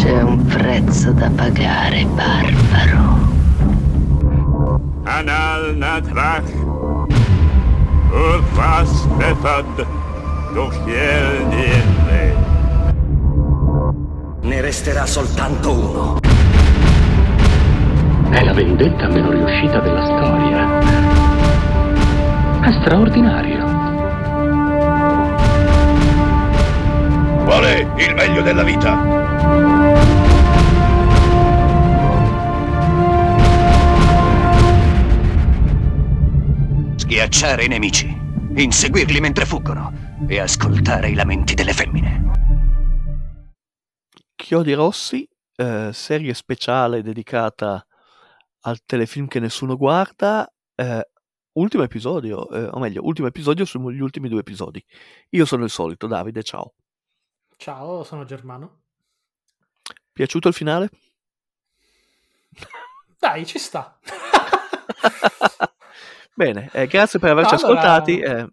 C'è un prezzo da pagare, barbaro. Anal natrach. Urfas befad. Dochiel niente. Ne resterà soltanto uno. È la vendetta meno riuscita della storia. È straordinario. Qual è il meglio della vita? Schiacciare i nemici, inseguirli mentre fuggono e ascoltare i lamenti delle femmine. Chiodi Rossi, eh, serie speciale dedicata al telefilm che nessuno guarda. eh, ultimo episodio, eh, o meglio, ultimo episodio sugli ultimi due episodi. Io sono il solito, Davide, ciao. Ciao, sono Germano. Piaciuto il finale? Dai, ci sta. Bene, eh, grazie per averci allora- ascoltati. eh.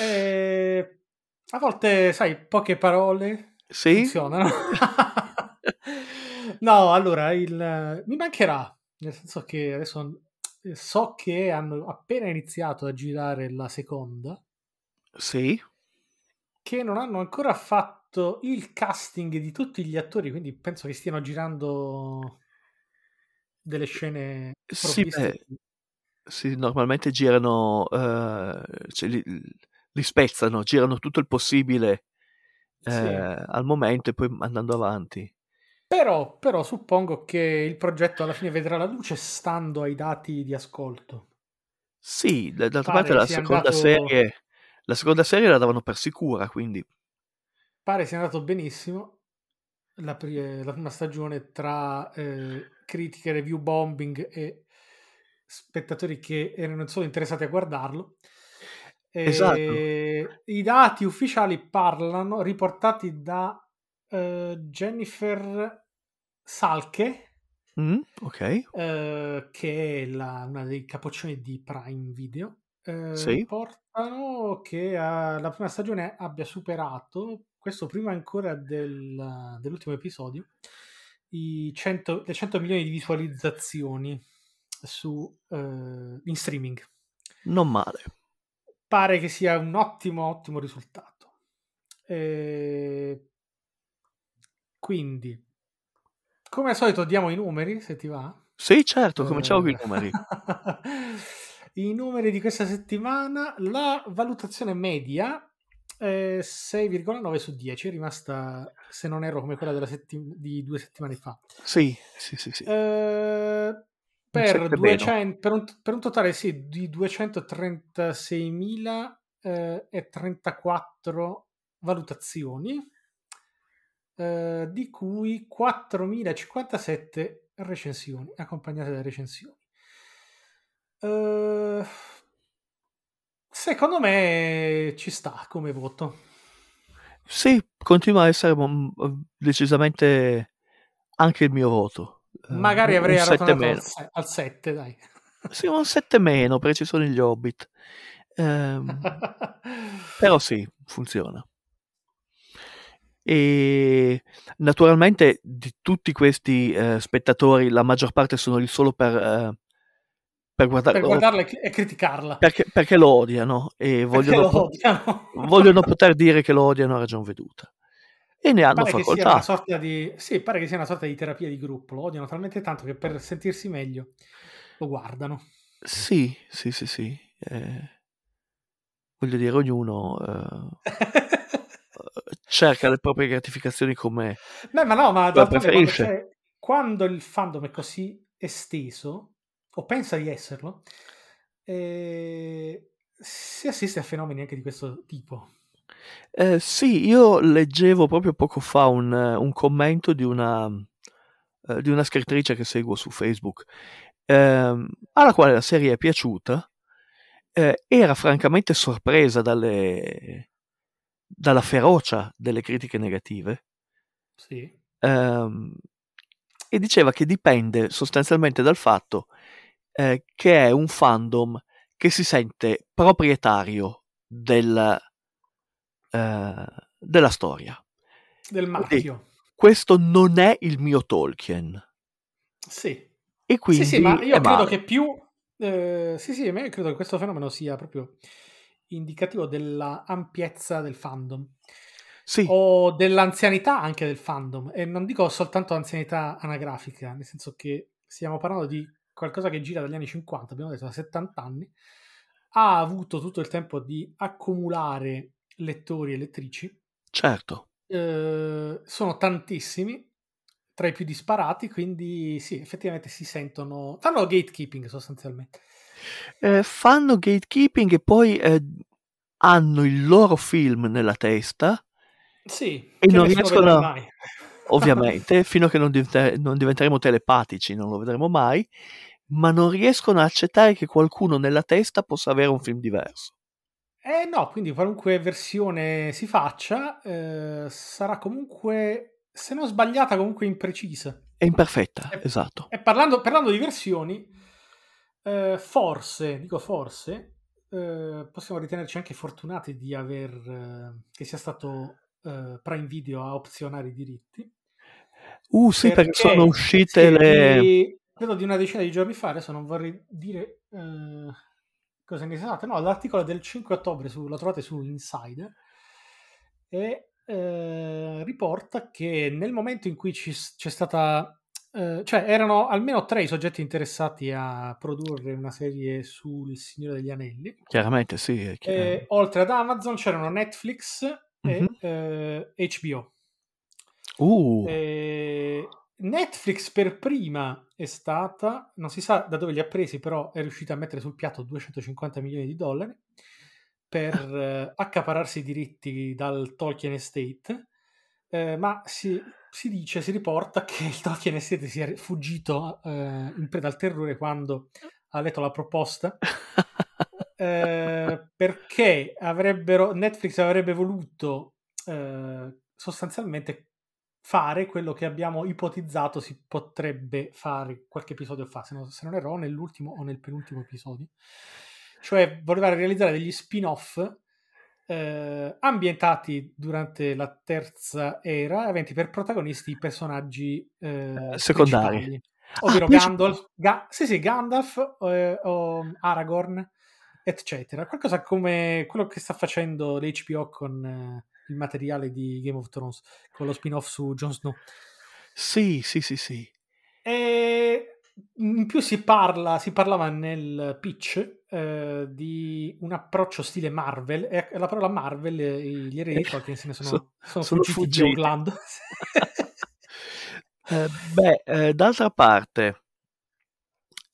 Eh, a volte, sai, poche parole sì? funzionano. no, allora, il, mi mancherà, nel senso che adesso eh, so che hanno appena iniziato a girare la seconda, Sì? che non hanno ancora fatto il casting di tutti gli attori, quindi penso che stiano girando delle scene Sì, beh, sì, normalmente girano, eh, cioè li, li spezzano, girano tutto il possibile eh, Sì. al momento e poi andando avanti. Però, però suppongo che il progetto alla fine vedrà la luce stando ai dati di ascolto. Sì, d'altra Pare parte la seconda andato- serie, la seconda serie la davano per sicura, quindi Pare sia andato benissimo la, la prima stagione tra eh, critiche, review bombing e spettatori che erano solo interessati a guardarlo. Esatto. E I dati ufficiali parlano, riportati da eh, Jennifer Salke, Mm, ok, eh, che è la- una dei capoccioni di Prime Video, eh, Sì. portano che eh, la prima stagione abbia superato, questo prima ancora del- dell'ultimo episodio, i 100, le 100 milioni di visualizzazioni su, eh, in streaming. non male. Pare che sia un ottimo, ottimo risultato. Eh, quindi, come al solito, diamo i numeri, se ti va. Sì, certo, cominciamo con i Eh, numeri. I numeri di questa settimana, la valutazione media è 6,9 su 10, è rimasta, se non erro, come quella della settim- di due settimane fa. Sì, sì, sì, sì. Eh, per, sette 200 per, un, per un totale sì, di 236.034 valutazioni, eh, di cui 4.057 recensioni, accompagnate da recensioni. Eh, secondo me ci sta come voto. Sì, continua a essere mm, decisamente anche il mio voto. Eh, Magari avrei un 7 arrotonato meno. al, se- al 7, dai. Sì, un 7 meno perché ci sono gli Hobbit. Ehm, però sì, funziona. E naturalmente di tutti questi eh, spettatori, la maggior parte sono lì solo per, eh, per guardare, per guardarla e, e criticarla. perché, perché lo odiano e vogliono, po- odiano. vogliono poter dire che lo odiano a ragion veduta. E ne hanno pare che sia facoltà. una sorta di sì, pare che sia una sorta di terapia di gruppo. Lo odiano talmente tanto che per sentirsi meglio lo guardano. Sì, sì, sì, sì. Eh, voglio dire, ognuno eh, cerca le proprie gratificazioni come... Beh, ma no, ma quando, preferisce. c'è- quando il fandom è così esteso, o pensa di esserlo, eh, si assiste a fenomeni anche di questo tipo. Eh, sì, io leggevo proprio poco fa un, un commento di una, eh, di una scrittrice che seguo su Facebook, ehm, alla quale la serie è piaciuta, eh, era francamente sorpresa dalle, dalla ferocia delle critiche negative Sì. ehm, e diceva che dipende sostanzialmente dal fatto eh, che è un fandom che si sente proprietario del, eh, della storia. Del marchio. questo non è il mio Tolkien. Sì. E quindi sì, sì, ma io credo che più... eh, sì, sì, ma io credo che questo fenomeno sia proprio indicativo della ampiezza del fandom Sì, o dell'anzianità anche del fandom e non dico soltanto anzianità anagrafica, nel senso che stiamo parlando di qualcosa che gira dagli anni 50, abbiamo detto da 70 anni, ha avuto tutto il tempo di accumulare lettori e lettrici, certo. eh, sono tantissimi, tra i più disparati, quindi sì, effettivamente si sentono, fanno gatekeeping sostanzialmente. Eh, fanno gatekeeping e poi eh, hanno il loro film nella testa, Sì, E non riescono- mai. ovviamente, fino a che non, diventa- non diventeremo telepatici, non lo vedremo mai, ma non riescono a accettare che qualcuno nella testa possa avere un film diverso. Eh no, quindi qualunque versione si faccia eh, sarà comunque, se non sbagliata, comunque imprecisa. È imperfetta, Eh, esatto. E parlando, parlando di versioni, eh, forse, dico forse, eh, possiamo ritenerci anche fortunati di aver, eh, che sia stato eh, Prime Video a opzionare i diritti. Uh, sì, perché, sono uscite le... di- credo di una decina di giorni fa, adesso non vorrei dire eh, cosa ne sapete, no, l'articolo del 5 ottobre, su- lo trovate su Insider, e eh, riporta che nel momento in cui ci- c'è stata, eh, cioè erano almeno tre i soggetti interessati a produrre una serie sul Signore degli Anelli, Chiaramente sì. chiaro. e oltre ad Amazon c'erano Netflix e Mhm. eh, HBO. Uh, Eh, Netflix per prima è stata, non si sa da dove li ha presi, però è riuscita a mettere sul piatto 250 milioni di dollari per eh, accapararsi i diritti dal Tolkien Estate, eh, ma si, si dice, si riporta che il Tolkien Estate sia fuggito eh, in preda al terrore quando ha letto la proposta. Eh, perché avrebbero Netflix avrebbe voluto eh, sostanzialmente fare quello che abbiamo ipotizzato si potrebbe fare qualche episodio fa, se non, se non erro, nell'ultimo o nel penultimo episodio. Cioè, voleva realizzare degli spin-off eh, ambientati durante la terza era, aventi per protagonisti i personaggi eh, secondari. principali. Ovvero Ah. Gandalf, Ga- sì, sì, Gandalf eh, o Aragorn, eccetera. Qualcosa come quello che sta facendo l'HBO con eh, il materiale di Game of Thrones, con lo spin-off su Jon Snow. sì, sì, sì, sì. E in più si parla, si parlava nel pitch eh, di un approccio stile Marvel, e la parola Marvel, eh, gli eredi di Tolkien se ne sono, So- sono sono fuggiti, fuggiti. di Orlando. Eh, beh, eh, d'altra parte,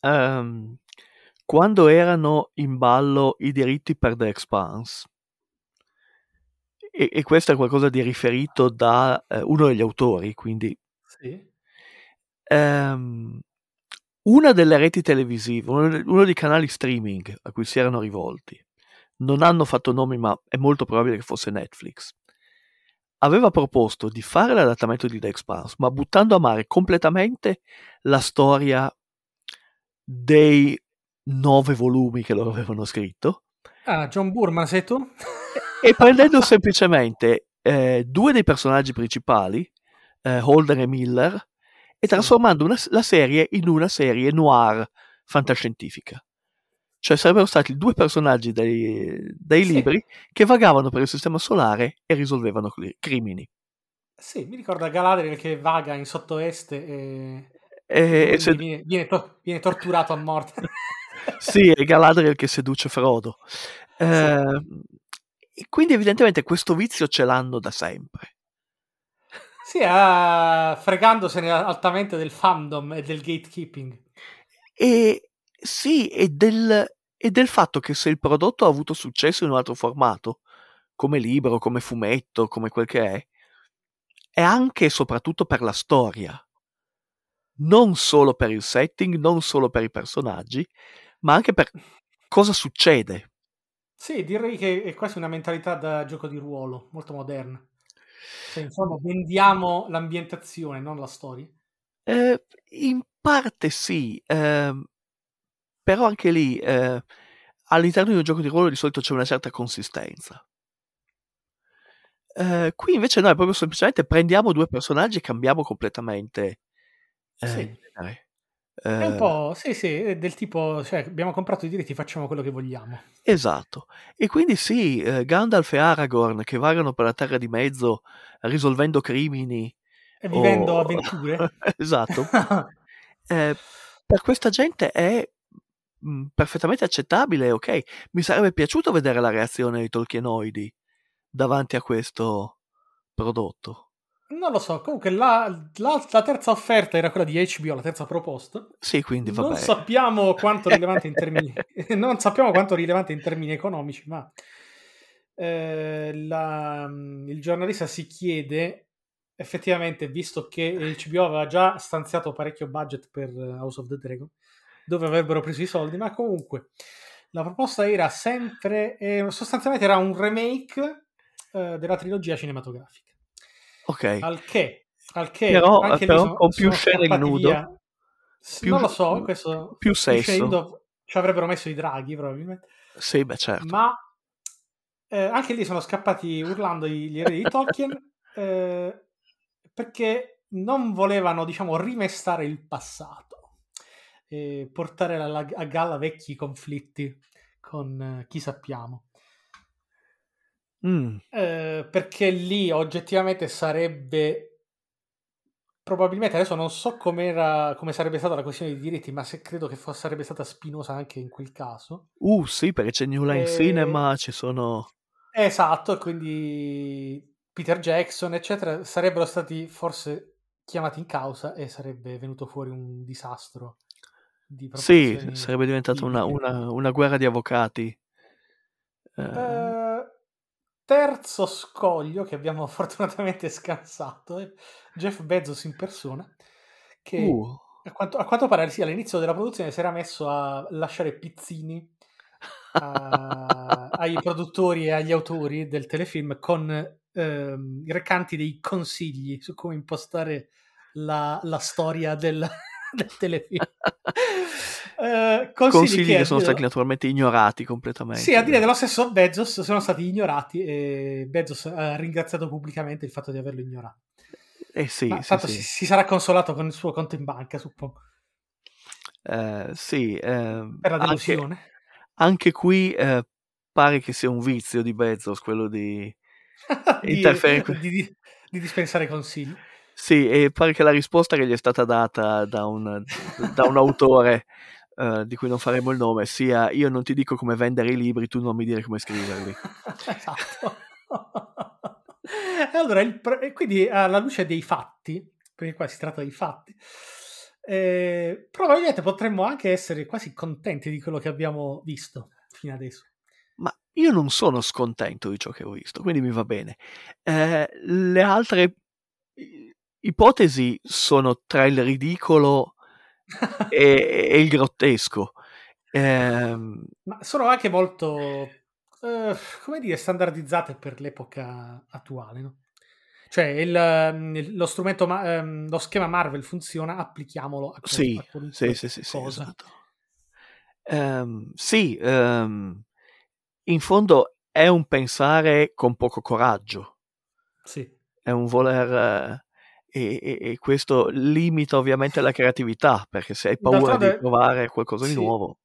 ehm, quando erano in ballo i diritti per The Expanse, e, e questo è qualcosa di riferito da eh, uno degli autori, quindi sì. ehm, una delle reti televisive, uno, uno dei canali streaming a cui si erano rivolti, non hanno fatto nomi, ma è molto probabile che fosse Netflix. Aveva proposto di fare l'adattamento di The Expanse, ma buttando a mare completamente la storia dei nove volumi che loro avevano scritto Ah, John Burman sei tu? E prendendo semplicemente eh, due dei personaggi principali, eh, Holden e Miller, e Sì. trasformando una- la serie in una serie noir fantascientifica. Cioè sarebbero stati due personaggi dei, dei Sì. libri che vagavano per il sistema solare e risolvevano cri- crimini. Sì, mi ricorda Galadriel che vaga in sottoeste e, E, e se- viene, viene to- viene torturato a morte. sì, è Galadriel che seduce Frodo. Eh, e quindi evidentemente questo vizio ce l'hanno da sempre. Sì, ah, fregandosene altamente del fandom e del gatekeeping. E sì, e del, e del fatto che se il prodotto ha avuto successo in un altro formato, come libro, come fumetto, come quel che è, è anche e soprattutto per la storia. Non solo per il setting, non solo per i personaggi, ma anche per cosa succede. Sì, direi che è quasi una mentalità da gioco di ruolo, molto moderna. Cioè, insomma, vendiamo l'ambientazione, non la storia. Eh, in parte sì, ehm, però anche lì eh, all'interno di un gioco di ruolo di solito c'è una certa consistenza. Eh, qui invece noi proprio semplicemente prendiamo due personaggi e cambiamo completamente eh, Sì. È un Eh, po', sì, sì, del tipo, cioè, abbiamo comprato i diritti, facciamo quello che vogliamo. Esatto. E quindi sì, eh, Gandalf e Aragorn che vagano per la Terra di Mezzo risolvendo crimini E vivendo o... avventure. esatto. Eh, per questa gente è mh, perfettamente accettabile, ok. Mi sarebbe piaciuto vedere la reazione dei tolkienoidi davanti a questo prodotto. Non lo so, comunque la, la- la terza offerta era quella di HBO, la terza proposta. Sì, quindi vabbè. Non sappiamo quanto rilevante in termini, non sappiamo quanto rilevante in termini economici, ma eh, la- il giornalista si chiede effettivamente, visto che HBO aveva già stanziato parecchio budget per eh, House of the Dragon, dove avrebbero preso i soldi, ma comunque la proposta era sempre, eh, sostanzialmente era un remake eh, della trilogia cinematografica. Ok. Al che, al che Però- anche però sono- con più scene scappati nudo. via. Più- non lo so, questo più sesso. ci avrebbero messo i draghi probabilmente, Sì, beh, certo. ma eh, anche lì sono scappati urlando gli eredi di Tolkien eh, perché non volevano, diciamo, rimestare il passato e portare alla- a galla vecchi conflitti con eh, chi sappiamo. Mm, Eh, perché lì oggettivamente sarebbe probabilmente adesso non so com'era, come sarebbe stata la questione di diritti, ma se credo che fosse, sarebbe stata spinosa anche in quel caso. Uh, sì, perché c'è New Line Eh, Cinema, ci sono... Esatto, e quindi Peter Jackson, eccetera, sarebbero stati forse chiamati in causa e sarebbe venuto fuori un disastro di Sì, sarebbe diventata una, bibliche. una- una guerra di avvocati. Eh, Eh, terzo scoglio che abbiamo fortunatamente scansato è Jeff Bezos in persona che uh, a, quanto, a quanto pare sì, all'inizio della produzione si era messo a lasciare pizzini a- ai produttori e agli autori del telefilm con ehm, recanti dei consigli su come impostare la, la storia del, del telefilm. Eh, consigli, consigli che a sono stati naturalmente ignorati completamente. sì, a dire dello stesso Bezos sono stati ignorati e Bezos ha ringraziato pubblicamente il fatto di averlo ignorato. Eh sì, Ma sì, tanto sì. Si, si sarà consolato con il suo conto in banca, suppongo, Eh, sì, ehm, per la anche, delusione. anche qui eh, pare che sia un vizio di Bezos quello di... di, interferire- di- di- di dispensare consigli. Sì, e pare che la risposta che gli è stata data da un, da un autore eh, di cui non faremo il nome sia io non ti dico come vendere i libri, tu non mi dire come scriverli. esatto. e allora, il quindi alla luce dei fatti, perché qua si tratta di fatti, eh, probabilmente potremmo anche essere quasi contenti di quello che abbiamo visto fino adesso. Ma io non sono scontento di ciò che ho visto, quindi mi va bene. Eh, le altre ipotesi sono tra il ridicolo e, e il grottesco. Ehm, Ma sono anche molto, eh, come dire, standardizzate per l'epoca attuale, no? Cioè, il, ehm, lo strumento, ehm, lo schema Marvel funziona, applichiamolo a, sì, a qualunque sì, sì, sì, sì, cosa. esatto. Ehm, sì, ehm, in fondo è un pensare con poco coraggio, Sì. è un voler... e, e- e questo limita ovviamente la creatività, perché se hai paura di D'altronde- provare qualcosa di sì. nuovo...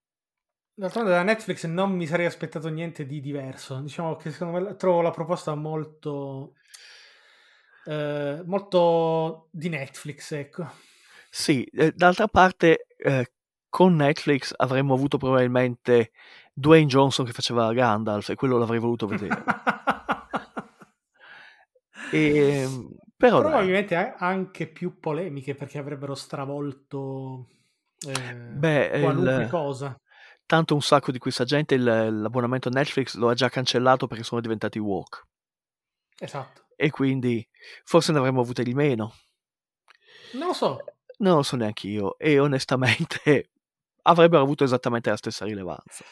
D'altronde da Netflix non mi sarei aspettato niente di diverso. Diciamo che secondo me trovo la proposta molto, eh, molto di Netflix, ecco. Sì, eh, d'altra parte eh, con Netflix avremmo avuto probabilmente Dwayne Johnson che faceva Gandalf e quello l'avrei voluto vedere. E, però dai, Probabilmente a- anche più polemiche perché avrebbero stravolto eh, Beh, qualunque il- cosa. tanto un sacco di questa gente il- l'abbonamento a Netflix lo ha già cancellato perché sono diventati woke Esatto. e quindi forse ne avremmo avute di meno. Non lo so. Non lo so neanche io e onestamente avrebbero avuto esattamente la stessa rilevanza.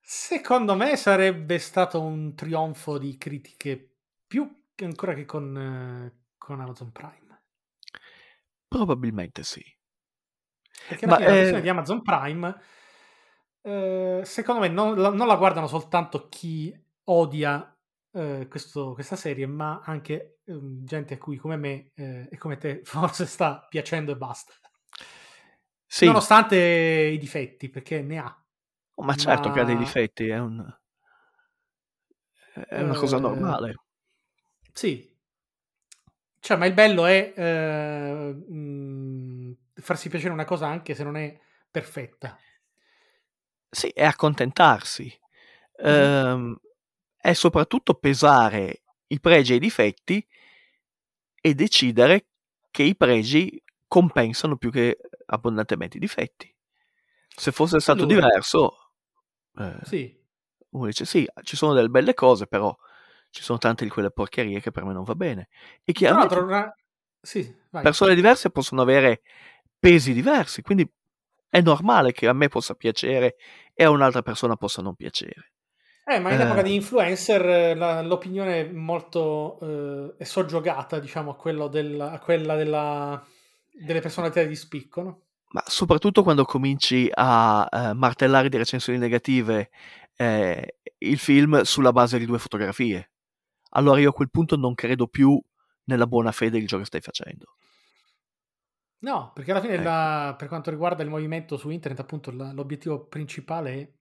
Secondo me sarebbe stato un trionfo di critiche più che ancora che con, eh, con Amazon Prime. Probabilmente sì. Perché Ma, la eh, versione di Amazon Prime, eh, secondo me, non la, non la guardano soltanto chi odia eh, questo- questa serie, ma anche ehm, gente a cui come me eh, e come te forse sta piacendo e basta. Sì, Nonostante i difetti, perché ne ha. ma certo che ha dei ma- difetti, è, un- è una cosa Eh, normale. Sì. Cioè, ma il bello è eh, mh, farsi piacere una cosa anche se non è perfetta. Sì, è accontentarsi. Ehm, è soprattutto pesare i pregi e i difetti e decidere che i pregi compensano più che abbondantemente i difetti. Se fosse stato Allora. diverso, eh, Sì. uno dice sì, ci sono delle belle cose, però ci sono tante di quelle porcherie che per me non va bene. E Tra chiaramente l'altro, una- sì, persone diverse possono avere pesi diversi, quindi è normale che a me possa piacere e a un'altra persona possa non piacere. Eh, ma in Eh. epoca di influencer eh, la- l'opinione è molto eh, è soggiogata, diciamo, a, quello del- a quella della- delle personalità di spicco, no? Ma soprattutto quando cominci a eh, martellare di recensioni negative eh, il film sulla base di due fotografie. Allora io a quel punto non credo più nella buona fede di ciò che stai facendo. No, perché alla fine Ecco. la- per quanto riguarda il movimento su internet, appunto, la- l'obiettivo principale è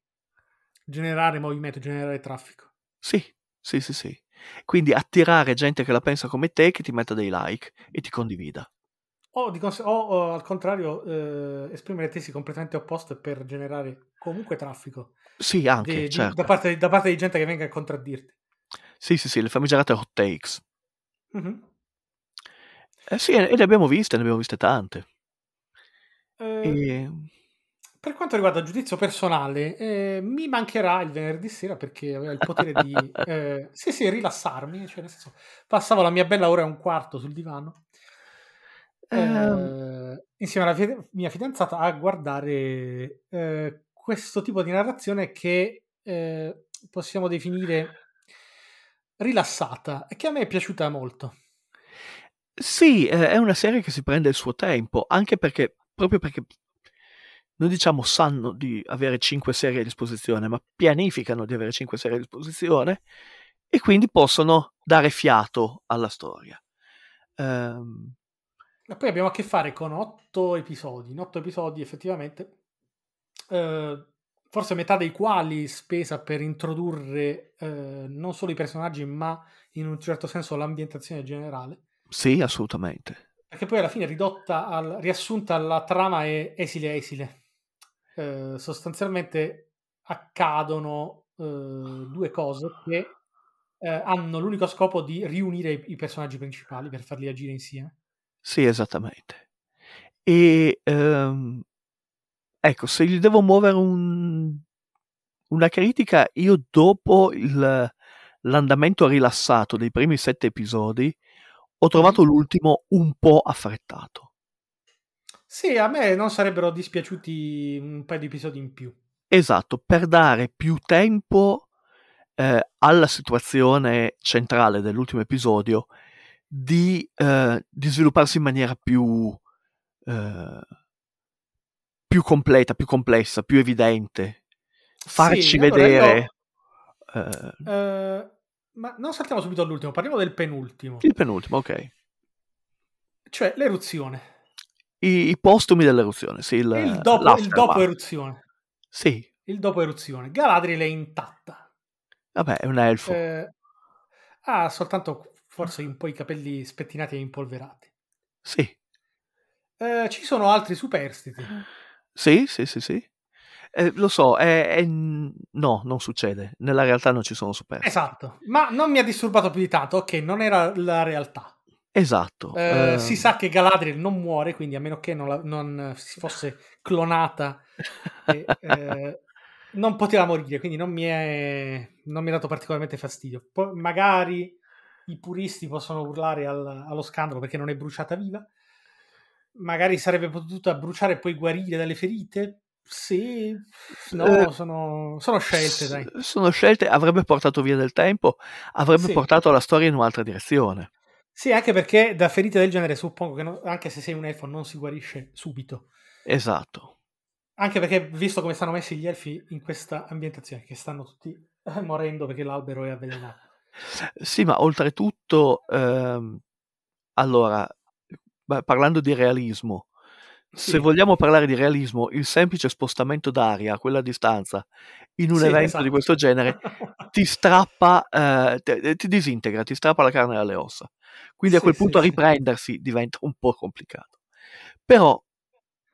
generare movimento, generare traffico. Sì, sì, sì, sì. Quindi attirare gente che la pensa come te, che ti metta dei like e ti condivida. O, di cons- o- o, al contrario, eh, esprimere tesi completamente opposte per generare comunque traffico Sì, anche, di- di- certo. da, parte, da parte di gente che venga a contraddirti. Sì, sì, sì, le famigerate hot takes. Mhm. Eh sì, e ne abbiamo viste, ne abbiamo viste tante. Eh, E... Per quanto riguarda il giudizio personale, eh, mi mancherà il venerdì sera perché aveva il potere di eh, sì, sì, rilassarmi. Cioè, nel senso, passavo la mia bella ora e un quarto sul divano Ehm, eh, insieme alla fide- mia fidanzata a guardare eh, questo tipo di narrazione che eh, possiamo definire rilassata e che a me è piaciuta molto. Sì, eh, è una serie che si prende il suo tempo, anche perché, proprio perché, non diciamo sanno di avere 5 serie a disposizione, ma pianificano di avere 5 serie a disposizione e quindi possono dare fiato alla storia. Ehm, E poi abbiamo a che fare con otto episodi, in otto episodi effettivamente, eh, forse metà dei quali spesa per introdurre eh, non solo i personaggi, ma in un certo senso l'ambientazione generale. sì, assolutamente. Perché poi alla fine ridotta al, riassunta alla trama è esile esile. Eh, sostanzialmente accadono eh, due cose che eh, hanno l'unico scopo di riunire i, i personaggi principali per farli agire insieme. Sì, esattamente. E ehm, ecco, se gli devo muovere un- una critica, io dopo il- l'andamento rilassato dei primi sette episodi ho trovato l'ultimo un po' affrettato. Sì, a me non sarebbero dispiaciuti un paio di episodi in più. Esatto, per dare più tempo eh, alla situazione centrale dell'ultimo episodio di, eh, di svilupparsi in maniera più, eh, più completa, più complessa, più evidente. Farci Sì, allora vedere eh, Eh, ma non saltiamo subito all'ultimo, parliamo del penultimo, il penultimo, ok. cioè l'eruzione. I, i postumi dell'eruzione, sì, il, il dopo, il dopo eruzione. Sì, Il dopo eruzione. Galadriel è intatta. vabbè, è un elfo. Eh, ha soltanto forse un po' i capelli spettinati e impolverati. Sì, Eh, ci sono altri superstiti. sì, sì, sì, sì. Eh, lo so, è, è- no, non succede. Nella realtà non ci sono superstiti. Esatto, ma non mi ha disturbato più di tanto. Ok, non era la realtà. Esatto. Eh, eh, Si sa che Galadriel non muore, quindi a meno che non, la- non si fosse clonata, e, eh, non poteva morire, quindi non mi, è, non mi ha dato particolarmente fastidio. Poi magari i puristi possono urlare al- allo scandalo perché non è bruciata viva. Magari sarebbe potuta bruciare e poi guarire dalle ferite. Sì, no, Eh, sono, sono scelte, dai. Sono scelte, avrebbe portato via del tempo, avrebbe Sì. portato la storia in un'altra direzione. Sì, anche perché da ferite del genere suppongo che no- anche se sei un elfo non si guarisce subito. Esatto. Anche perché, visto come stanno messi gli elfi in questa ambientazione, che stanno tutti eh, morendo perché l'albero è avvelenato. Sì, ma oltretutto, ehm, allora, parlando di realismo, se Sì. vogliamo parlare di realismo, il semplice spostamento d'aria a quella distanza in un Sì, evento esatto. di questo genere ti strappa, eh, te- ti disintegra, ti strappa la carne dalle ossa. Quindi a Sì, quel sì, punto a riprendersi diventa un po' complicato. Però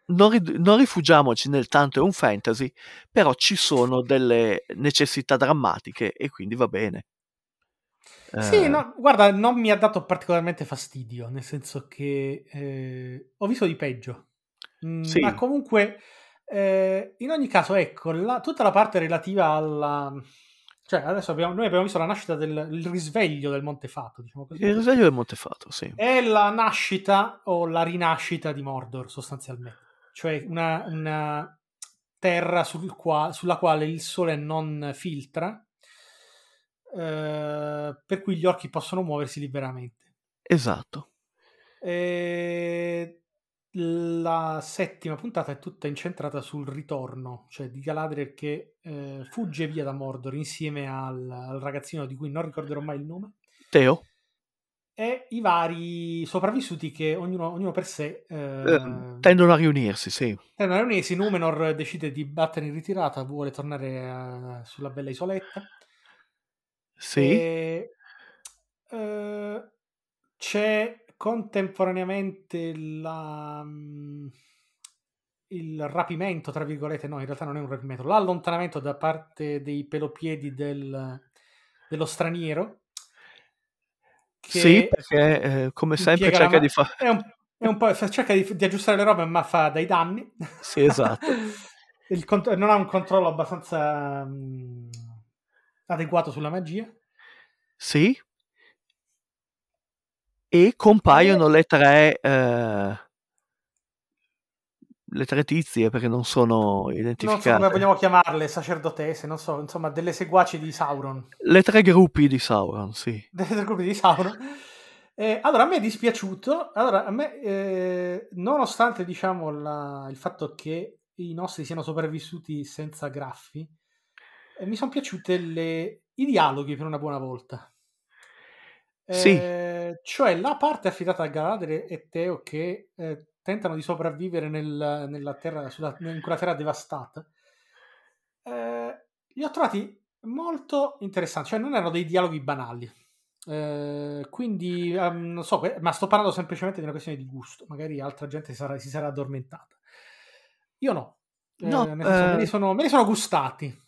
non, rid- non rifugiamoci nel tanto è un fantasy, però ci sono delle necessità drammatiche e quindi va bene. Sì, Eh, no, guarda, non mi ha dato particolarmente fastidio, nel senso che eh, ho visto di peggio. Mm, Sì. Ma comunque, eh, in ogni caso, ecco, la- tutta la parte relativa alla... Cioè, adesso abbiamo, noi abbiamo visto la nascita del il risveglio del Montefato, diciamo così. Il risveglio del Montefato, sì. È la nascita o la rinascita di Mordor, sostanzialmente. Cioè una, una terra sul qua- sulla quale il sole non filtra, eh, per cui gli orchi possono muoversi liberamente. Esatto. E la settima puntata è tutta incentrata sul ritorno, cioè di Galadriel che eh, fugge via da Mordor insieme al, al ragazzino di cui non ricorderò mai il nome Teo? e i vari sopravvissuti che ognuno, ognuno per sé eh, Eh, tendono a riunirsi, sì. tendono a riunirsi. Numenor decide di battere in ritirata, vuole tornare eh, sulla bella isoletta. Sì. E, eh, c'è contemporaneamente la, mm, il rapimento, tra virgolette, no, in realtà non è un rapimento, l'allontanamento da parte dei pelopiedi del- dello straniero. Sì, perché eh, come sempre cerca di fare... È un, è un po', cerca di, di aggiustare le robe, ma fa dai danni. Sì, esatto. Il non ha un controllo abbastanza mm, adeguato sulla magia. Sì. E compaiono le tre... eh, le tre tizie perché non sono Non so come identificate. vogliamo chiamarle, sacerdotesse, non so, insomma, delle seguaci di Sauron. Le tre gruppi di Sauron, sì. delle gruppi di Sauron. Eh, allora, a me è dispiaciuto. Allora, a me, eh, nonostante diciamo la- il fatto che i nostri siano sopravvissuti senza graffi, eh, mi sono piaciute le- i dialoghi per una buona volta. Sì. Eh, cioè la parte affidata a Galadriel e Teo che eh, tentano di sopravvivere nel- nella terra, sulla- in quella terra devastata. Eh, li ho trovati molto interessanti, cioè non erano dei dialoghi banali. Eh, quindi ehm, non so, ma sto parlando semplicemente di una questione di gusto. Magari altra gente si sarà, si sarà addormentata. Io no, Eh, No, me, li sono, me li sono gustati.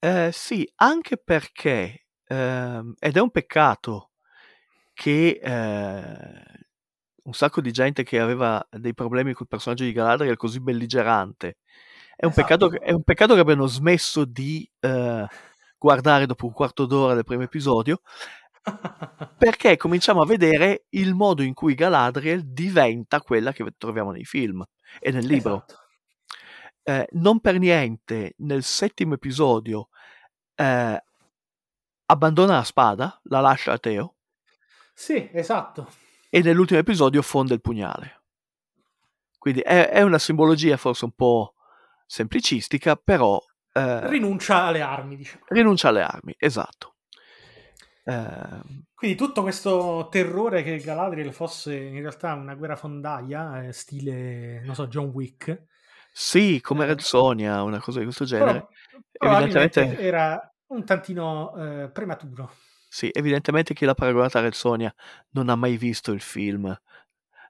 Eh, sì, anche perché, ehm, ed è un peccato che eh, un sacco di gente che aveva dei problemi col personaggio di Galadriel così belligerante, è un, Esatto. peccato, che- è un peccato che abbiano smesso di eh, guardare dopo un quarto d'ora del primo episodio, perché cominciamo a vedere il modo in cui Galadriel diventa quella che troviamo nei film e nel libro. Esatto. Eh, non per niente nel settimo episodio eh, abbandona la spada, la lascia a Teo Sì, esatto. e nell'ultimo episodio fonde il pugnale. Quindi è, è una simbologia forse un po' semplicistica, però eh, Rinuncia alle armi, diciamo. rinuncia alle armi, esatto. Eh, Quindi tutto questo terrore che Galadriel fosse in realtà una guerra fondaia, eh, stile, non so, John Wick, sì, come. Red Sonia, una cosa di questo però genere. probabilmente Evidentemente, era un tantino eh, prematuro. sì, evidentemente chi l'ha paragonata a Red Sonia non ha mai visto il film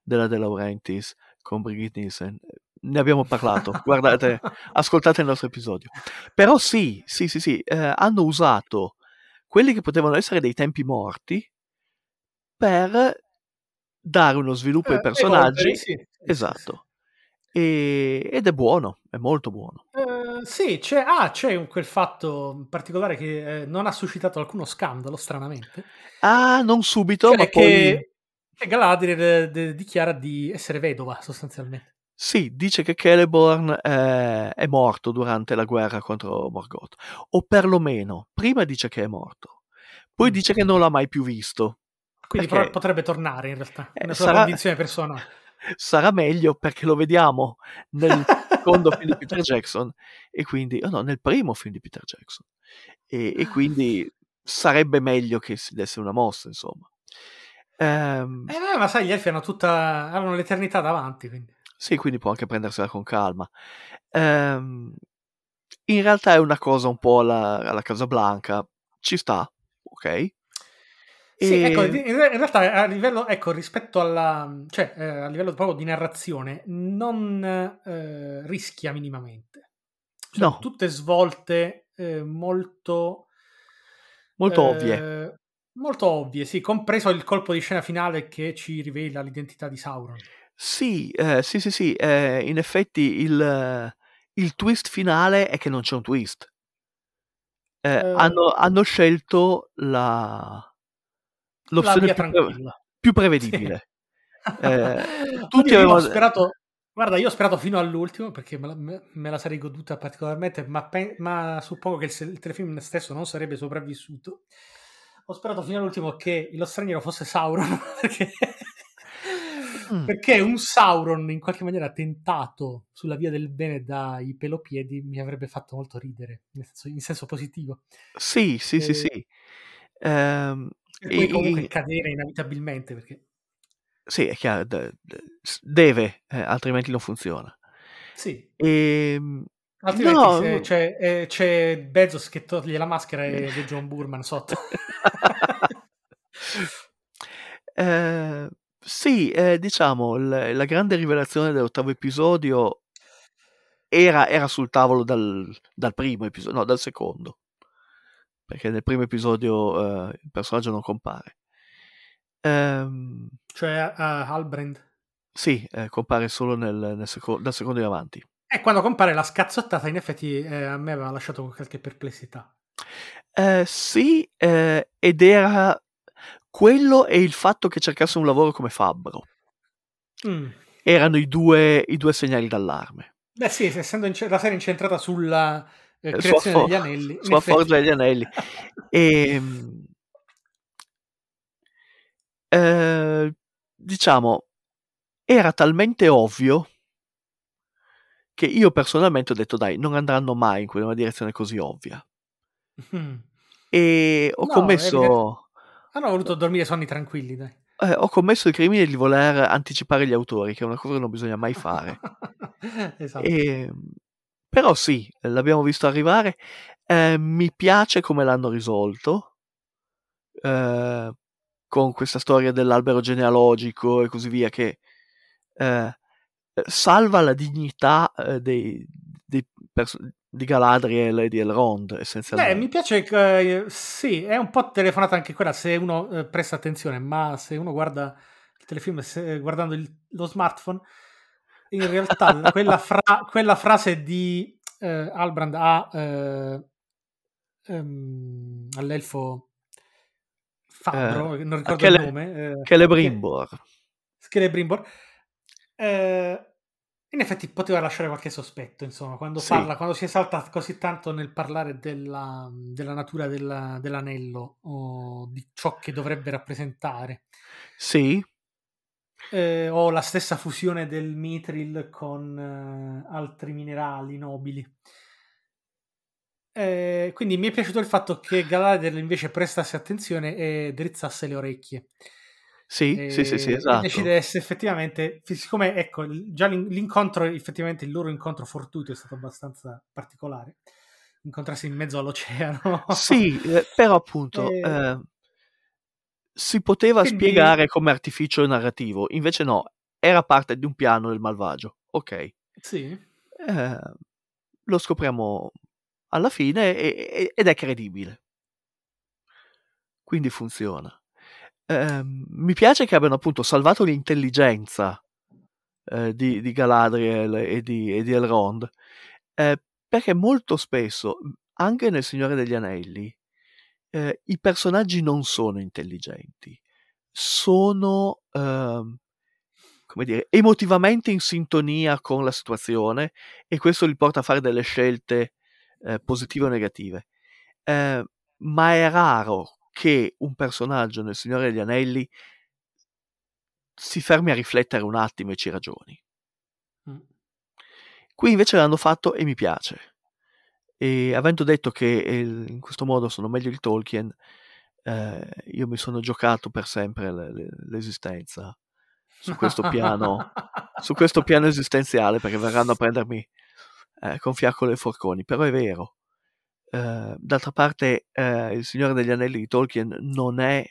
della De Laurentiis con Brigitte Nielsen. Ne abbiamo parlato, guardate, ascoltate il nostro episodio. Però sì, sì, sì, sì, eh, hanno usato quelli che potevano essere dei tempi morti per dare uno sviluppo ai Eh, personaggi. evolvere, sì, esatto. E- ed è buono, è molto buono. Eh, sì, c'è, ah, c'è un- quel fatto particolare che eh, non ha suscitato alcuno scandalo, stranamente. Ah, non subito, Cioè ma poi che, che Galadriel eh, de- dichiara di essere vedova, sostanzialmente. sì, dice che Celeborn eh, è morto durante la guerra contro Morgoth. O perlomeno, prima dice che è morto, poi Mm. dice che non l'ha mai più visto. Quindi Perché? potrebbe tornare in realtà, Eh, una sua sarà- convinzione personale. Sarà meglio perché lo vediamo nel secondo film di Peter Jackson e quindi, oh no, nel primo film di Peter Jackson e, e quindi sarebbe meglio che si desse una mossa, insomma. Ehm, Eh, ma sai, gli elfi hanno tutta, hanno l'eternità davanti, quindi. Sì, quindi può anche prendersela con calma. Ehm, in realtà è una cosa un po' alla, alla Casablanca, ci sta, ok? Sì, ecco, E- in realtà a livello, ecco, rispetto alla, cioè, eh, a livello proprio di narrazione, non eh, rischia minimamente. Sono No. tutte svolte eh, molto... Molto eh, ovvie. Molto ovvie, sì, compreso il colpo di scena finale che ci rivela l'identità di Sauron. Sì, eh, sì, sì, sì, eh, in effetti il, il twist finale è che non c'è un twist. Eh, hanno, hanno scelto La l'opzione più, più Sì. prevedibile. Eh, tutti io ho avevano... sperato, guarda, io ho sperato fino all'ultimo perché me la, me- la sarei goduta particolarmente, ma, pe- ma suppongo che il, il telefilm stesso non sarebbe sopravvissuto. Ho sperato fino all'ultimo che lo straniero fosse Sauron perché, Mm. perché un Sauron in qualche maniera tentato sulla via del bene dai pelopiedi mi avrebbe fatto molto ridere, nel senso- in senso positivo. Sì, sì, sì, Eh, sì. Ehm, E poi comunque i- cadere inevitabilmente perché sì, è chiaro, deve, eh, altrimenti non funziona. sì, Ehm, Altrimenti no, se c'è, eh, c'è Bezos che toglie la maschera e è John Burman sotto. Eh, sì, eh, diciamo, l- la grande rivelazione dell'ottavo episodio era, era sul tavolo dal, dal primo episodio, no, dal secondo, perché nel primo episodio eh, il personaggio non compare. Ehm, cioè a Halbrand. sì, eh, compare solo nel, nel seco- dal secondo in avanti. E quando compare la scazzottata, in effetti eh, a me aveva lasciato qualche perplessità. Eh, sì, eh, ed era quello e il fatto che cercasse un lavoro come fabbro. Mm. Erano i due, i due segnali d'allarme. Beh sì, essendo ince- la serie incentrata sulla eh, creazione degli anelli. sua forgia degli anelli. E, eh, diciamo, era talmente ovvio che io personalmente ho detto dai, non andranno mai in quella direzione così ovvia. Mm. E ho No, commesso, Hanno voluto dormire sonni tranquilli, dai. eh, ho commesso il crimine di voler anticipare gli autori, che è una cosa che non bisogna mai fare. esatto. E, però sì, l'abbiamo visto arrivare. Eh, mi piace come l'hanno risolto. eh, con questa storia dell'albero genealogico e così via, che eh, salva la dignità eh, dei, dei perso- di Galadriel e di Elrond, Beh, essenzialmente. mi piace, che, eh, sì, è un po' telefonata anche quella se uno eh, presta attenzione, ma se uno guarda il telefilm se- guardando il- lo smartphone, in realtà quella, fra- quella frase di eh, Albrand a, eh, ehm, all'elfo Fabbro, Eh, non ricordo Cele- il nome, eh, Celebrimbor. Celebrimbor, eh, in effetti poteva lasciare qualche sospetto, insomma, quando Sì. parla, quando si esalta così tanto nel parlare della, della natura della- dell'anello o di ciò che dovrebbe rappresentare. Sì, Eh, o la stessa fusione del mithril con eh, altri minerali nobili. Eh, quindi mi è piaciuto il fatto che Galadriel invece prestasse attenzione e drizzasse le orecchie. sì, sì, sì, sì, e- esatto. E decidesse effettivamente, siccome ecco, già l'in- l'incontro, effettivamente il loro incontro fortuito è stato abbastanza particolare. Incontrarsi in mezzo all'oceano. Sì, eh, però appunto Eh, eh, si poteva quindi- spiegare come artificio narrativo, invece no, era parte di un piano del malvagio. Ok, Sì. eh, lo scopriamo alla fine e- e- ed è credibile. Quindi funziona. Ehm, mi piace che abbiano appunto salvato l'intelligenza eh, di, di Galadriel e di, e di Elrond, eh, perché molto spesso, anche nel Signore degli Anelli, eh, i personaggi non sono intelligenti, sono, ehm, come dire, emotivamente in sintonia con la situazione e questo li porta a fare delle scelte eh, positive o negative. Eh, ma è raro che un personaggio nel Signore degli Anelli si fermi a riflettere un attimo e ci ragioni. Qui invece l'hanno fatto e mi piace. E avendo detto che eh, in questo modo sono meglio di Tolkien, eh, io mi sono giocato per sempre le- le- l'esistenza su questo piano, su questo piano esistenziale perché verranno a prendermi eh, con fiaccole e forconi. Però è vero. Eh, d'altra parte, eh, Il Signore degli Anelli di Tolkien non è,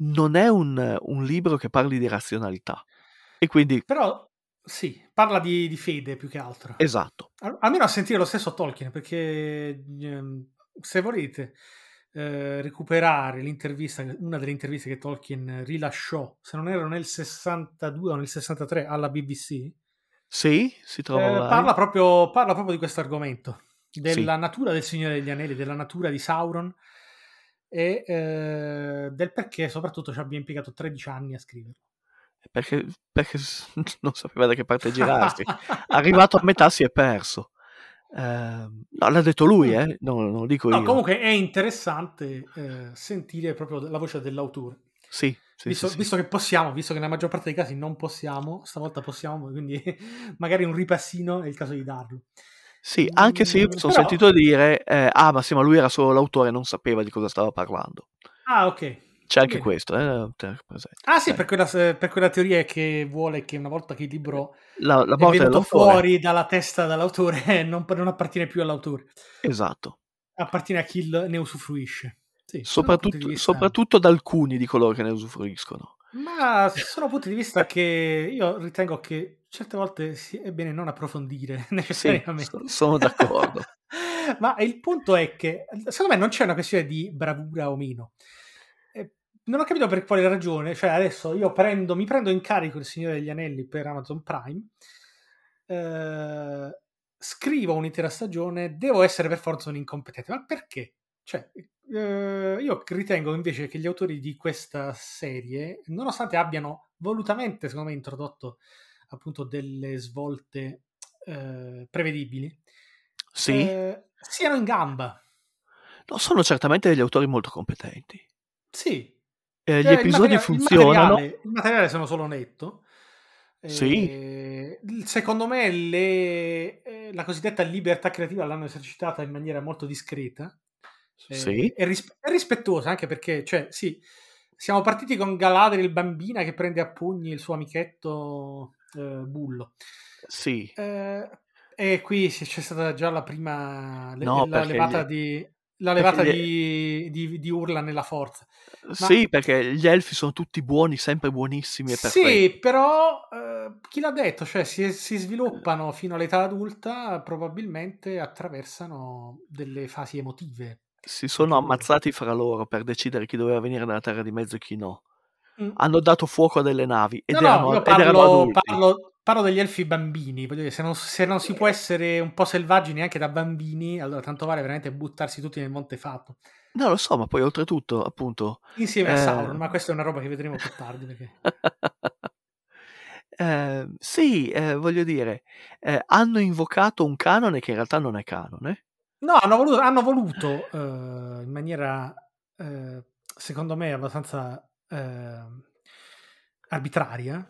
non è un, un libro che parli di razionalità. E quindi, Però sì, parla di, di fede più che altro. esatto. Al- Almeno a sentire lo stesso Tolkien, perché ehm, se volete eh, recuperare l'intervista, una delle interviste che Tolkien rilasciò, se non erro nel 62 o nel 63 alla BBC, Sì, si trova eh, parla, proprio, parla proprio di questo argomento, della natura del Signore degli Anelli, della natura di Sauron e eh, del perché soprattutto ci abbia impiegato 13 anni a scriverlo. Perché, perché non sapeva da che parte girarsi. Arrivato a metà si è perso. Ehm, no, l'ha detto lui, eh? non, non lo dico No, io. comunque è interessante eh, sentire proprio la voce dell'autore. Sì, sì, visto, sì, sì. visto che possiamo, visto che nella maggior parte dei casi non possiamo, stavolta possiamo, quindi magari un ripassino è il caso di darlo. Sì, anche se io mi Mm, sono però- sentito dire, eh, ah, ma sì, ma lui era solo l'autore, non sapeva di cosa stava parlando. Ah, ok. C'è anche Bene. questo, eh. Ah, sì, per quella, per quella teoria che vuole che una volta che il libro la, la è venuto fuori dalla testa dell'autore non, non appartiene più all'autore, Esatto. appartiene a chi ne usufruisce. Sì, Soprattutto, soprattutto da alcuni di coloro che ne usufruiscono. Ma sono punti di vista che io ritengo che certe volte è bene non approfondire Sì, necessariamente. so- sono d'accordo. Ma il punto è che secondo me non c'è una questione di bravura o meno. Non ho capito per quale ragione, cioè adesso io prendo, mi prendo in carico il Signore degli Anelli per Amazon Prime, eh, scrivo un'intera stagione, devo essere per forza un incompetente. Ma perché? Cioè, eh, io ritengo invece che gli autori di questa serie, nonostante abbiano volutamente, secondo me, introdotto appunto delle svolte eh, prevedibili, Sì, eh, siano in gamba. no, sono certamente degli autori molto competenti. Sì. Eh, gli Eh, il episodi materia- funzionano. Il materiale, il materiale sono solo netto. Sì. Eh, secondo me le- eh, la cosiddetta libertà creativa l'hanno esercitata in maniera molto discreta eh, Sì. e, ris- rispettosa anche perché, cioè, sì, siamo partiti con Galadriel bambina che prende a pugni il suo amichetto Bullo. Sì, e qui sì, c'è stata già la prima le- No, la levata, gli- di, la levata gli- di, di- di urla nella forza. sì, perché gli elfi sono tutti buoni, sempre buonissimi e perfetti. Sì, però eh, chi l'ha detto? Cioè, si, si sviluppano fino all'età adulta, probabilmente attraversano delle fasi emotive. Si sono ammazzati fra loro per decidere chi doveva venire nella Terra di Mezzo e chi no. Mm. Hanno dato fuoco a delle navi ed, No, no, erano, io ed erano parlo. Parlo- degli elfi bambini. voglio dire, se, non, se non si può essere un po' selvaggi neanche da bambini, allora tanto vale veramente buttarsi tutti nel Monte Fato. No, lo so, ma poi oltretutto, appunto, Insieme a Eh. Sauron, ma questa è una roba che vedremo più tardi. Perché... eh, sì, eh, voglio dire, eh, hanno invocato un canone che in realtà non è canone. No, hanno voluto, hanno voluto eh, in maniera, eh, secondo me, abbastanza arbitraria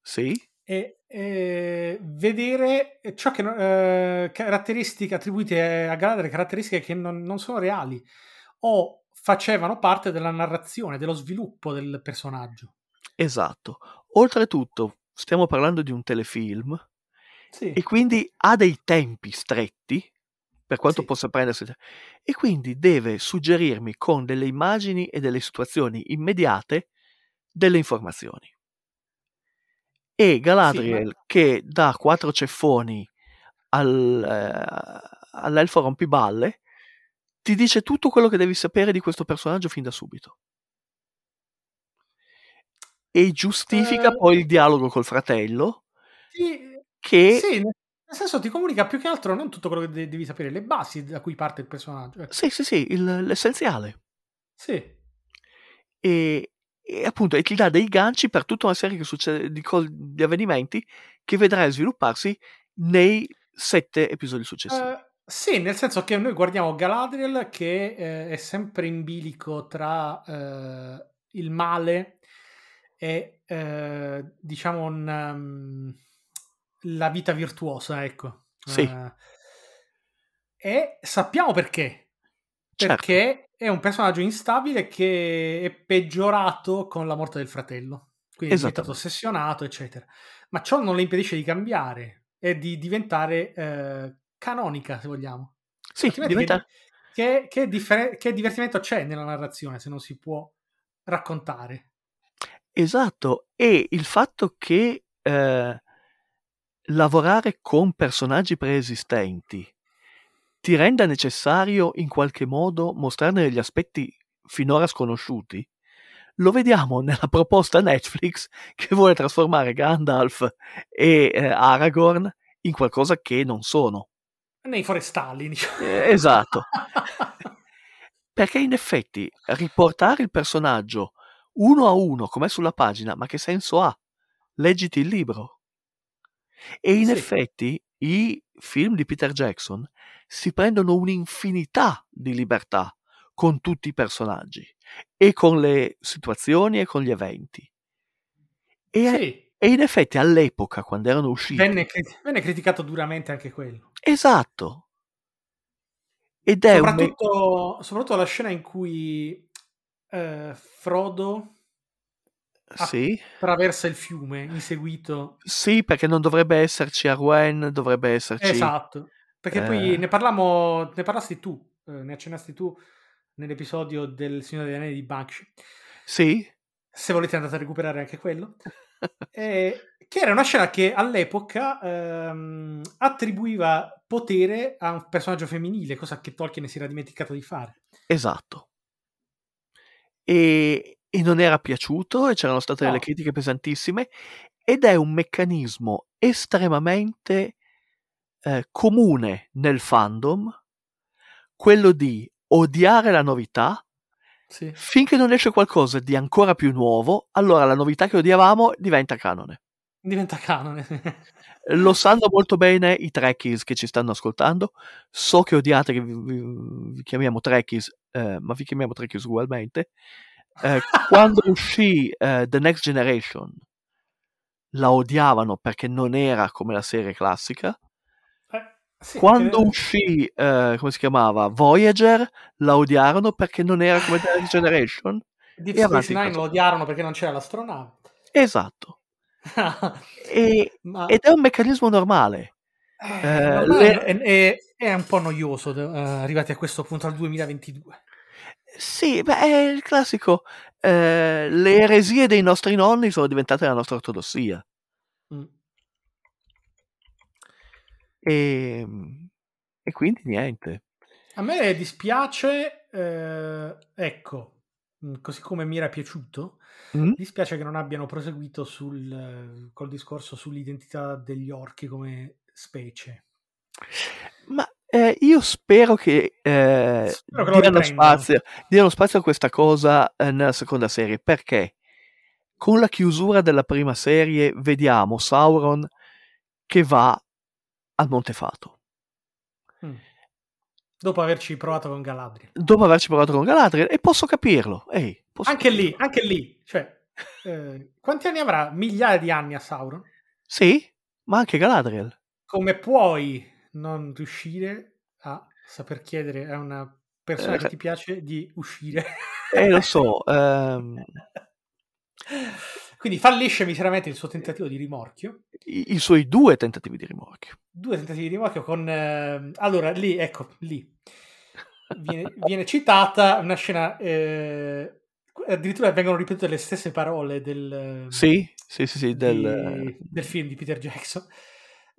Sì, e, e vedere ciò che eh, caratteristiche attribuite a Galadriel, caratteristiche che non, non sono reali o facevano parte della narrazione, dello sviluppo del personaggio. esatto. Oltretutto, stiamo parlando di un telefilm Sì. e quindi ha dei tempi stretti, per quanto Sì. possa prendersi, e quindi deve suggerirmi con delle immagini e delle situazioni immediate delle informazioni. E Galadriel, che dà quattro ceffoni al, eh, all'elfo rompiballe, ti dice tutto quello che devi sapere di questo personaggio fin da subito. E giustifica Eh. poi il dialogo col fratello, Sì, che sì, nel senso ti comunica più che altro non tutto quello che de- devi sapere, le basi da cui parte il personaggio. ecco. Sì, sì, sì, il- l'essenziale. Sì. E, e appunto e ti dà dei ganci per tutta una serie che succede, di, col- di avvenimenti che vedrai svilupparsi nei sette episodi successivi. Eh, sì, nel senso che noi guardiamo Galadriel che eh, è sempre in bilico tra eh, il male e eh, diciamo un, um, la vita virtuosa, ecco. Sì. Eh, E sappiamo perché. Certo. Perché è un personaggio instabile che è peggiorato con la morte del fratello. Quindi è diventato ossessionato, eccetera. Ma ciò non le impedisce di cambiare e di diventare eh, canonica, se vogliamo. Sì, diventa... che, che, che differ- che divertimento c'è nella narrazione se non si può raccontare? Esatto, e il fatto che eh, lavorare con personaggi preesistenti ti renda necessario in qualche modo mostrarne degli aspetti finora sconosciuti, lo vediamo nella proposta Netflix che vuole trasformare Gandalf e eh, Aragorn in qualcosa che non sono. Nei forestali, diciamo. Eh, esatto. Perché in effetti riportare il personaggio uno a uno come sulla pagina, ma che senso ha? Leggiti il libro. E in Sì. effetti i film di Peter Jackson si prendono un'infinità di libertà con tutti i personaggi e con le situazioni e con gli eventi. E, Sì, e in effetti all'epoca, quando erano usciti, venne, venne criticato duramente anche quello. esatto. Ed è un Soprattutto, soprattutto la scena in cui eh, Frodo sì, attraversa il fiume inseguito. sì, perché non dovrebbe esserci Arwen, dovrebbe esserci Esatto, perché poi eh, ne parlammo, ne parlasti tu, eh, ne accennasti tu nell'episodio del Signore degli Anelli di Banksy. Sì, Se volete andate a recuperare anche quello. Eh, che era una scena che all'epoca ehm, attribuiva potere a un personaggio femminile, cosa che Tolkien si era dimenticato di fare. esatto. E, e non era piaciuto e c'erano state delle No. critiche pesantissime ed è un meccanismo estremamente eh, comune nel fandom, quello di odiare la novità Sì. finché non esce qualcosa di ancora più nuovo, allora la novità che odiavamo diventa canone. Diventa canone. Lo sanno molto bene i Trekkies che ci stanno ascoltando. So che odiate che vi, vi- vi chiamiamo Trekkies, eh, ma vi chiamiamo Trekkies ugualmente. Eh, quando uscì eh, The Next Generation la odiavano perché non era come la serie classica. Sì, Quando perché- uscì, eh, come si chiamava, Voyager, la odiarono perché non era come The Next Generation. Deep Space Nine lo odiarono perché non c'era l'astronave. Esatto. E- Ma ed è un meccanismo normale. eh, eh, le- è, è- è un po' noioso eh, arrivati a questo punto al 2022. Sì, beh, è il classico. eh, le eresie dei nostri nonni sono diventate la nostra ortodossia. Mm. E, e quindi niente. A me dispiace, eh, ecco, mm, così come mi era piaciuto, Mm? dispiace che non abbiano proseguito sul, col discorso sull'identità degli orchi come specie. Ma eh, io spero che, eh, Spero che diano, spazio, diano spazio a questa cosa eh, nella seconda serie perché con la chiusura della prima serie vediamo Sauron che va al Montefato. Mm. Dopo averci provato con Galadriel. Dopo averci provato con Galadriel, e posso capirlo. Ehi, posso Anche lì, capirlo. anche lì, cioè, eh, quanti anni avrà? Migliaia di anni a Sauron? Sì, ma anche Galadriel. Come puoi non riuscire a saper chiedere a una persona che Eh, ti piace di uscire? Eh, lo so. ehm, Quindi fallisce miseramente il suo tentativo di rimorchio. i, i suoi due tentativi di rimorchio. Due tentativi di rimorchio con... ehm, allora, lì, ecco, lì. Viene, viene citata una scena... eh, addirittura vengono ripetute le stesse parole del... Sì, sì, sì, sì, di- del, del film di Peter Jackson.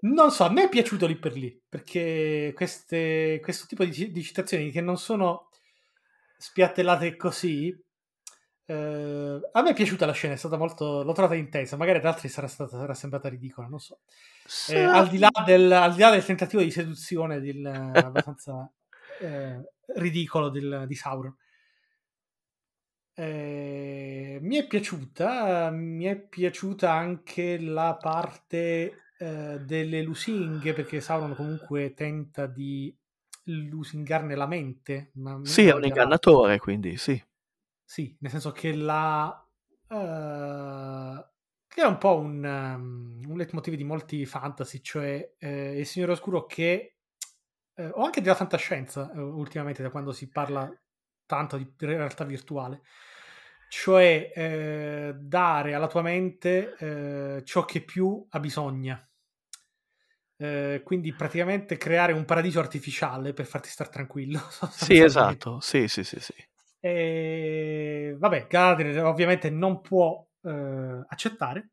Non so, a me è piaciuto lì per lì, perché queste, questo tipo di, di citazioni che non sono spiattellate così, eh, a me è piaciuta la scena, è stata molto, l'ho trovata intensa, magari ad altri sarà, stata, sarà sembrata ridicola, non so. Sì, Eh, al, di là del, al di là del tentativo di seduzione del, abbastanza eh, ridicolo del- di Sauron. Eh, mi è piaciuta, mi è piaciuta anche la parte eh, delle lusinghe, perché Sauron comunque tenta di lusingarne la mente. Ma Sì, è un ingannatore, quindi sì. Sì, nel senso che la... eh, che è un po' un, um, un leitmotiv di molti fantasy, cioè eh, il Signore Oscuro che eh, o anche della fantascienza, eh, ultimamente, da quando si parla tanto di realtà virtuale. Cioè eh, dare alla tua mente eh, ciò che più ha bisogno. Eh, quindi praticamente creare un paradiso artificiale per farti stare tranquillo. Sì, esatto. Sì, sì, sì, sì. E, vabbè, Gardner ovviamente non può eh, accettare.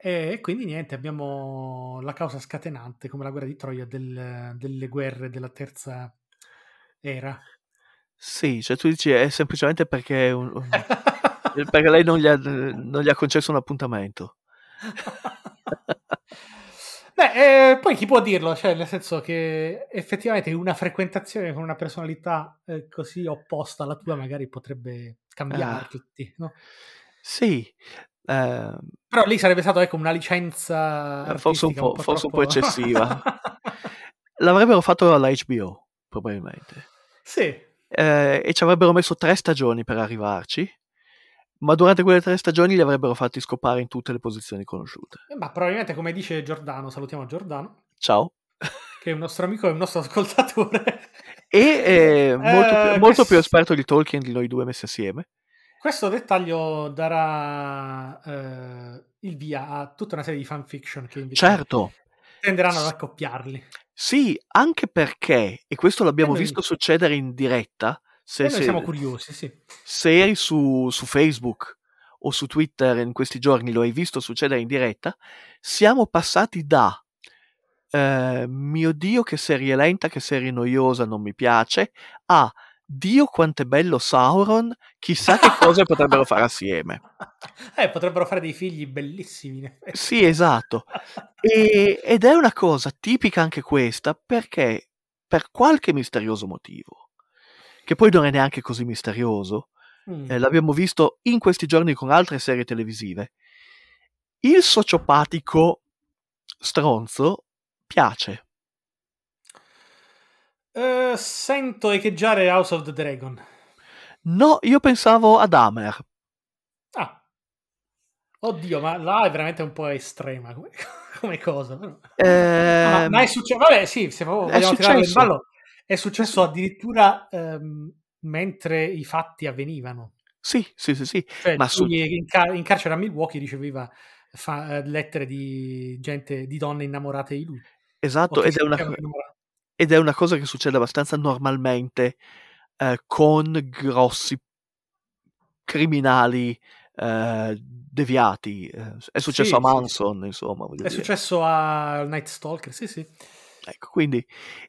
E quindi niente, abbiamo la causa scatenante come la guerra di Troia del- delle guerre della terza era. Sì, cioè tu dici è semplicemente perché, un- un- perché lei non gli, ha, non gli ha concesso un appuntamento. Beh, eh, poi chi può dirlo? Cioè, nel senso che effettivamente una frequentazione con una personalità eh, così opposta alla tua magari potrebbe cambiarti, no? Sì, eh, Però lì sarebbe stato ecco una licenza forse, un artistica po', forse un po' troppo- eccessiva. L'avrebbero fatto alla HBO, probabilmente. sì, Eh, e ci avrebbero messo tre stagioni per arrivarci, ma durante quelle tre stagioni li avrebbero fatti scopare in tutte le posizioni conosciute. ma probabilmente come dice Giordano, salutiamo Giordano, Ciao. che è un nostro amico e un nostro ascoltatore. E è molto, Eh, più, molto questo- più esperto di Tolkien di noi due messi assieme. Questo dettaglio darà eh, il via a tutta una serie di fanfiction che invece Certo, tenderanno ad accoppiarli. sì, anche perché, e questo l'abbiamo noi- visto succedere in diretta, se, E noi se- siamo curiosi, sì. se eri su, su Facebook o su Twitter in questi giorni, lo hai visto succedere in diretta, siamo passati da eh, mio Dio che serie lenta, che serie noiosa, non mi piace, a Dio quanto è bello Sauron, chissà che cose potrebbero fare assieme. Eh, potrebbero fare dei figli bellissimi. Sì, esatto. E- ed è una cosa tipica anche questa perché per qualche misterioso motivo, che poi non è neanche così misterioso, Mm. eh, l'abbiamo visto in questi giorni con altre serie televisive, il sociopatico stronzo piace. Eh, sento echeggiare House of the Dragon. No, io pensavo ad Hammer. Ah. Oddio, ma là è veramente un po' estrema come, come cosa. però. Ehm, ma, ma è successo. Vabbè, sì, se vogliamo in successo. ballo, è successo addirittura ehm, mentre i fatti avvenivano. Sì, sì, sì, sì. Cioè, Ma su- in, ca- in carcere a Milwaukee riceveva fa- eh, lettere di gente, di donne innamorate di lui. Esatto, ed è, una, ed è una cosa che succede abbastanza normalmente eh, con grossi criminali eh, deviati. Eh, è successo Sì, a sì, Manson, insomma. voglio È dire. successo a Night Stalker, sì, sì. Ecco, quindi,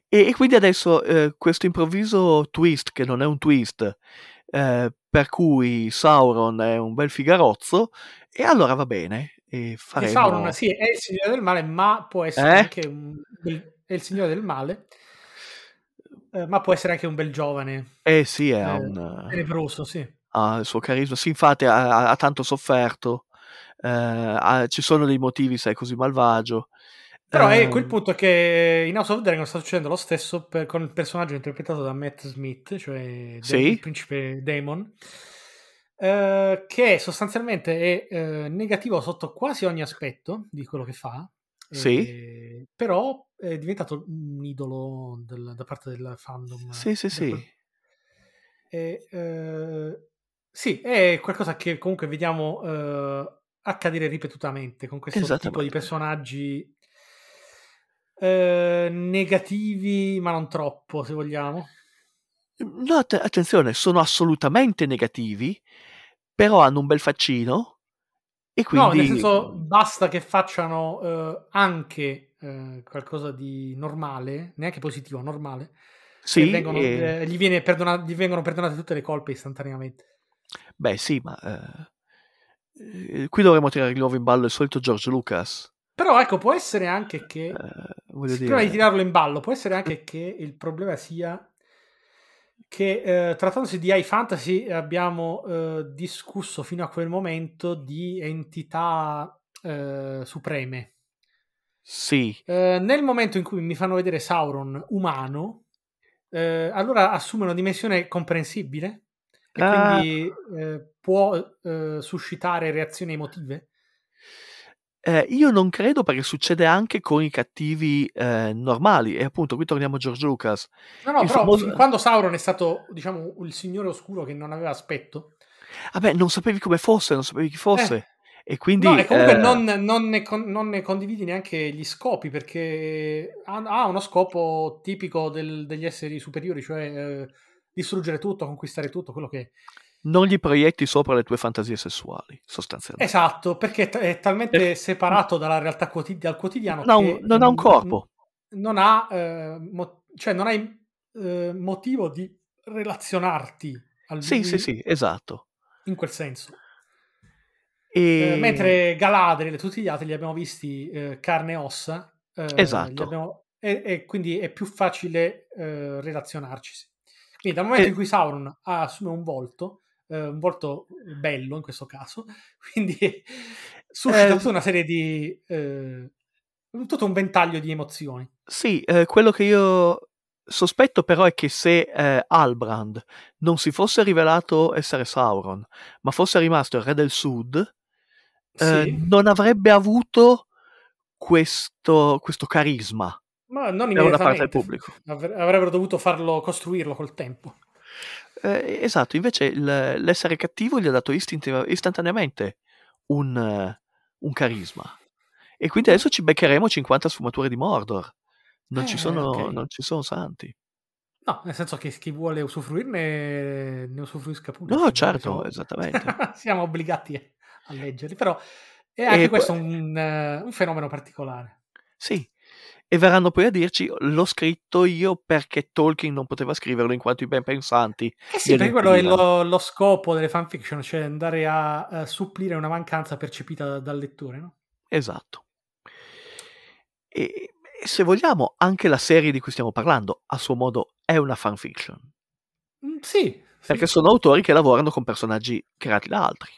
e, e quindi adesso eh, questo improvviso twist, che non è un twist, eh, per cui Sauron è un bel figarozzo, e allora va bene. E E faremo... Sauron, sì, è il signore del male, ma può essere Eh? anche un bel- è il signore del male, eh, ma può essere anche un bel giovane, Eh sì, è eh, un, tenebroso, sì. ha il suo carisma. Sì, infatti ha, ha- tanto sofferto. eh, ha- ci sono dei motivi, sai, così malvagio. Però Eh, ecco il punto è che in House of the Dragon sta succedendo lo stesso per- con il personaggio interpretato da Matt Smith, cioè Sì. il principe Damon, eh, che sostanzialmente è eh, negativo sotto quasi ogni aspetto di quello che fa, Sì. eh, però è diventato un idolo del- da parte del fandom. Sì, sì, sì. quel- E, eh, sì, è qualcosa che comunque vediamo eh, accadere ripetutamente con questo tipo di personaggi eh, negativi, ma non troppo, se vogliamo. No, att- attenzione, sono assolutamente negativi, però hanno un bel faccino. E No, quindi nel senso, basta che facciano eh, anche eh, qualcosa di normale, neanche positivo, normale. sì, vengono- e- eh, gli, viene perdona- gli vengono perdonate tutte le colpe istantaneamente. beh, sì, ma eh, eh, qui dovremmo tirare di nuovo in ballo il solito George Lucas. Però ecco, può essere anche che Eh, voglio Prima di dire, tirarlo in ballo, può essere anche che il problema sia che eh, trattandosi di high fantasy abbiamo eh, discusso fino a quel momento di entità eh, supreme. sì, Eh, nel momento in cui mi fanno vedere Sauron umano, eh, allora assume una dimensione comprensibile e Ah. quindi eh, può eh, suscitare reazioni emotive. Eh, io non credo perché succede anche con i cattivi eh, normali. E appunto, qui torniamo a George Lucas. No, no, Il però famoso- quando Sauron è stato, diciamo, il signore oscuro che non aveva aspetto. Vabbè, non sapevi come fosse, non sapevi chi fosse. E quindi. no, e comunque eh, non, non ne con- non ne condividi neanche gli scopi perché ha, ha uno scopo tipico del- degli esseri superiori, cioè eh, distruggere tutto, conquistare tutto, quello che è. Non gli proietti sopra le tue fantasie sessuali, sostanzialmente. Esatto, perché è, talmente Eh, separato dalla realtà quotidi- dal quotidiano non, che un, non ha un corpo. non ha, eh, mo- cioè non hai eh, motivo di relazionarti al Sì, sì, sì, esatto. in quel senso. E... Eh, mentre Galadriel e tutti gli altri li abbiamo visti eh, carne e ossa, eh, Esatto. abbiamo- e, e quindi è più facile relazionarci. Quindi dal momento E- in cui Sauron assume un volto, eh, un volto bello in questo caso, quindi suscita Eh, tutta una serie di... eh, tutto un ventaglio di emozioni. Sì, eh, quello che io sospetto però è che se eh, Albrand non si fosse rivelato essere Sauron, ma fosse rimasto il re del sud, eh, Sì, non avrebbe avuto questo, questo carisma ma non immediatamente. Avrebbero dovuto farlo, costruirlo col tempo. Eh, esatto, invece l'essere cattivo gli ha dato istantaneamente un, un carisma. E quindi adesso ci beccheremo 50 sfumature di Mordor. Non, ci, Eh, sono, ok. non ci sono santi. No, nel senso che chi vuole usufruirne ne usufruisca pure. No, certo, siamo- esattamente. siamo obbligati a leggerli, però è anche E questo poi- un, eh, un fenomeno particolare. Sì, e verranno poi a dirci l'ho scritto io perché Tolkien non poteva scriverlo in quanto i ben pensanti. Eh sì, perché quello è lo, lo scopo delle fanfiction, cioè andare a, a supplire una mancanza percepita dal lettore, no? Esatto. E, e se vogliamo, anche la serie di cui stiamo parlando, a suo modo, è una fanfiction. Mm, sì, Perché sì, sono autori che lavorano con personaggi creati da altri.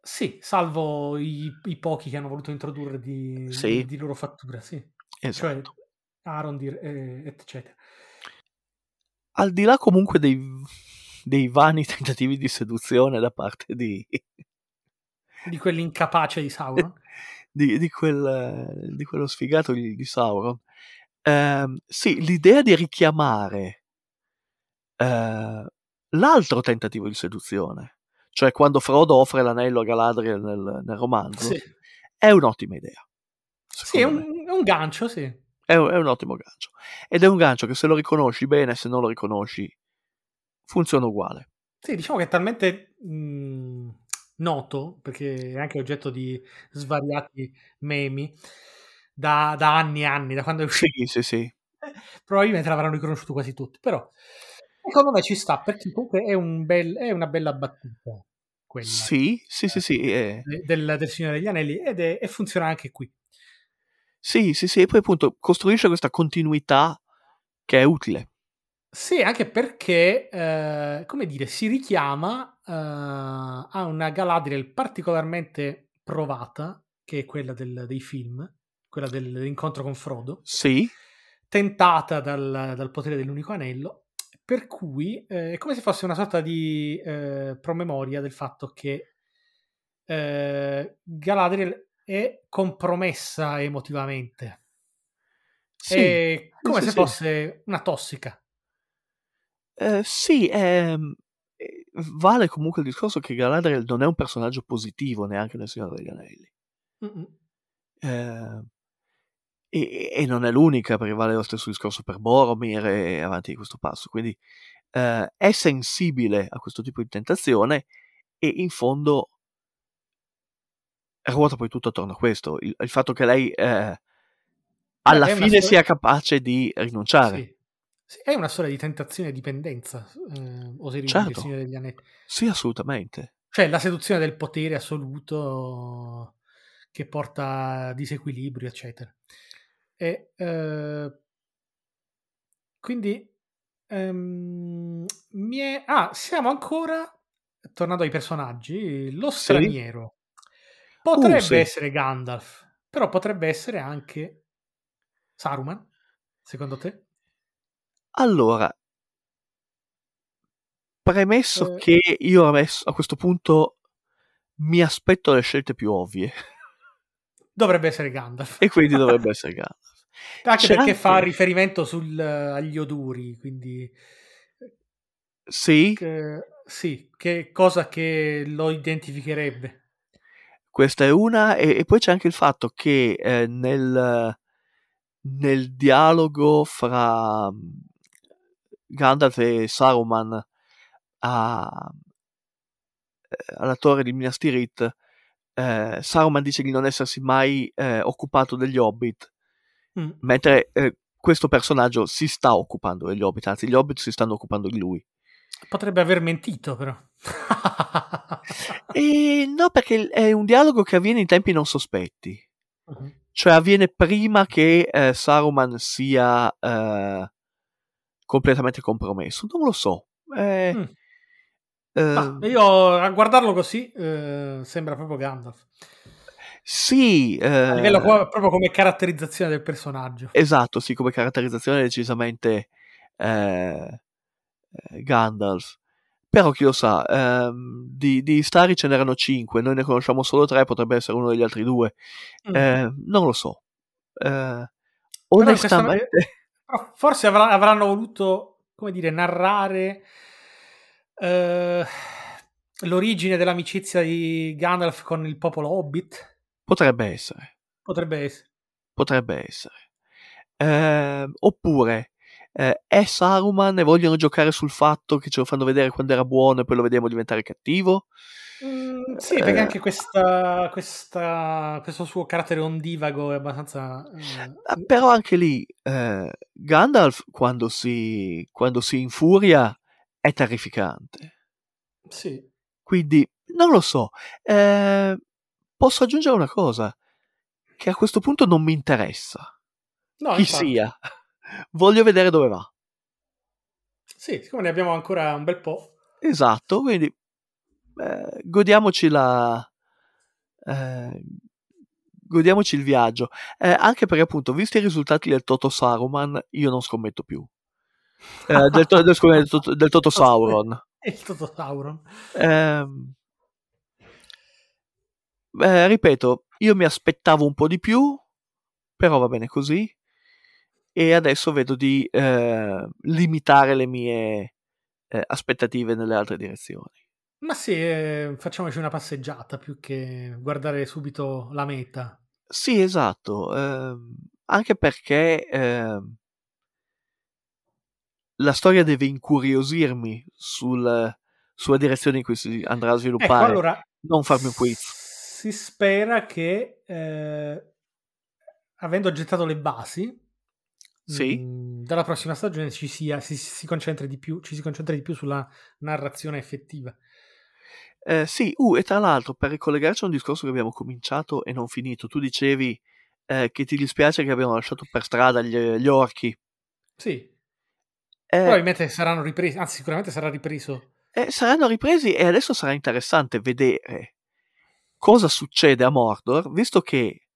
sì, salvo i, i pochi che hanno voluto introdurre di, Sì. di loro fattura, sì. Esatto. Cioè Arondir, eh, eccetera. Al di là comunque dei, dei vani tentativi di seduzione da parte di, Di quell'incapace di Sauron. di, di quel, di quello sfigato di, di Sauron. Ehm, sì, l'idea di richiamare eh, l'altro tentativo di seduzione, cioè quando Frodo offre l'anello a Galadriel nel, nel romanzo, Sì, è un'ottima idea. Sì, è un, è un gancio, sì. È un, è un ottimo gancio. Ed è un gancio che se lo riconosci bene, se non lo riconosci, funziona uguale. Sì, diciamo che è talmente mh, noto, perché è anche oggetto di svariati memi, da, da anni e anni, da quando è uscito. Sì, sì, sì. Probabilmente l'avranno riconosciuto quasi tutti, però secondo me ci sta, perché comunque è, un bel- è una bella battuta, quella Sì, sì, sì, sì. eh. de- del, del Signore degli Anelli, ed è- e funziona anche qui. Sì, sì, sì. E poi appunto costruisce questa continuità che è utile. Sì, anche perché, eh, come dire, si richiama eh, a una Galadriel particolarmente provata, che è quella del- dei film, quella del- dell'incontro con Frodo, Sì, tentata dal, dal potere dell'unico anello, per cui eh, è come se fosse una sorta di eh, promemoria del fatto che eh, Galadriel è compromessa emotivamente. sì. è come sì, se sì. fosse una tossica. Eh, sì, ehm, eh, vale comunque il discorso che Galadriel non è un personaggio positivo neanche nel Signore degli Anelli. Eh, e, e non è l'unica, perché vale lo stesso discorso per Boromir e avanti di questo passo. Quindi eh, è sensibile a questo tipo di tentazione e in fondo ruota poi tutto attorno a questo. Il, il fatto che lei eh, alla fine storia- sia capace di rinunciare. Sì. Sì, è una storia di tentazione e dipendenza, eh, oserei dire, Certo. il Signore degli Anelli. Sì, assolutamente. Cioè la seduzione del potere assoluto che porta a disequilibrio, eccetera. E, eh, quindi ehm, mi è... Ah, siamo ancora, tornando ai personaggi, lo straniero. Potrebbe Uh, sì. essere Gandalf, però potrebbe essere anche Saruman, secondo te? Allora, premesso Eh. che io a questo punto mi aspetto le scelte più ovvie. dovrebbe essere Gandalf. e quindi dovrebbe essere Gandalf. Anche C'è perché anche- fa riferimento sul- agli odori, quindi Sì, che- sì, che cosa che lo identificherebbe. Questa è una, e, e poi c'è anche il fatto che eh, nel, nel dialogo fra mm, Gandalf e Saruman a- eh, alla torre di Minas Tirith, eh, Saruman dice di non essersi mai eh, occupato degli hobbit, Mm. mentre eh, questo personaggio si sta occupando degli hobbit, anzi gli hobbit si stanno occupando di lui. Potrebbe aver mentito, però. E no, perché è un dialogo che avviene in tempi non sospetti. Mhm. Cioè avviene prima che eh, Saruman sia eh, completamente compromesso. Non lo so. Eh, Mm. eh, Ma io a guardarlo così eh, sembra proprio Gandalf. sì, eh, A livello proprio come caratterizzazione del personaggio. esatto, sì, come caratterizzazione decisamente eh, eh, Gandalf. Però chi lo sa, ehm, di, di Stari ce n'erano cinque, noi ne conosciamo solo tre, potrebbe essere uno degli altri due. Mm. Eh, non lo so. Eh, onestamente, Però forse avra- avranno voluto, come dire, narrare eh, l'origine dell'amicizia di Gandalf con il popolo Hobbit. potrebbe essere. Potrebbe essere. Potrebbe essere. Ehm, oppure eh, è Saruman e vogliono giocare sul fatto che ce lo fanno vedere quando era buono e poi lo vediamo diventare cattivo. Mm, sì, perché Eh. anche questa, questa- questo suo carattere ondivago è abbastanza... eh, Però anche lì eh, Gandalf quando si, quando si infuria è terrificante. sì. Quindi non lo so. Eh, posso aggiungere una cosa che a questo punto non mi interessa. No, Chi infatti. sia. Voglio vedere dove va. Sì, siccome ne abbiamo ancora un bel po'. Esatto, quindi eh, godiamoci la eh, godiamoci il viaggio. Eh, anche perché appunto, visti i risultati del Toto Saruman, io non scommetto più. Eh, del, to- del- del Toto- del Toto Sauron. Il Toto Sauron. Ehm, eh, ripeto, io mi aspettavo un po' di più, però va bene così. E adesso vedo di eh, limitare le mie eh, aspettative nelle altre direzioni. Ma sì, eh, facciamoci una passeggiata più che guardare subito la meta. Sì, esatto, ehm, anche perché ehm, la storia deve incuriosirmi sul- sulla direzione in cui si andrà a Ecco, sviluppare, allora... non farmi un quiz. Si spera che, eh, avendo gettato le basi, Sì. mh, dalla prossima stagione ci, sia, si, si più, ci si concentri di più sulla narrazione effettiva. Eh, sì, uh, e tra l'altro, per ricollegarci a un discorso che abbiamo cominciato e non finito, tu dicevi eh, che ti dispiace che abbiamo lasciato per strada gli, gli orchi. Sì, Eh, probabilmente saranno ripresi, anzi sicuramente sarà ripreso. eh, saranno ripresi e adesso sarà interessante vedere cosa succede a Mordor, visto che,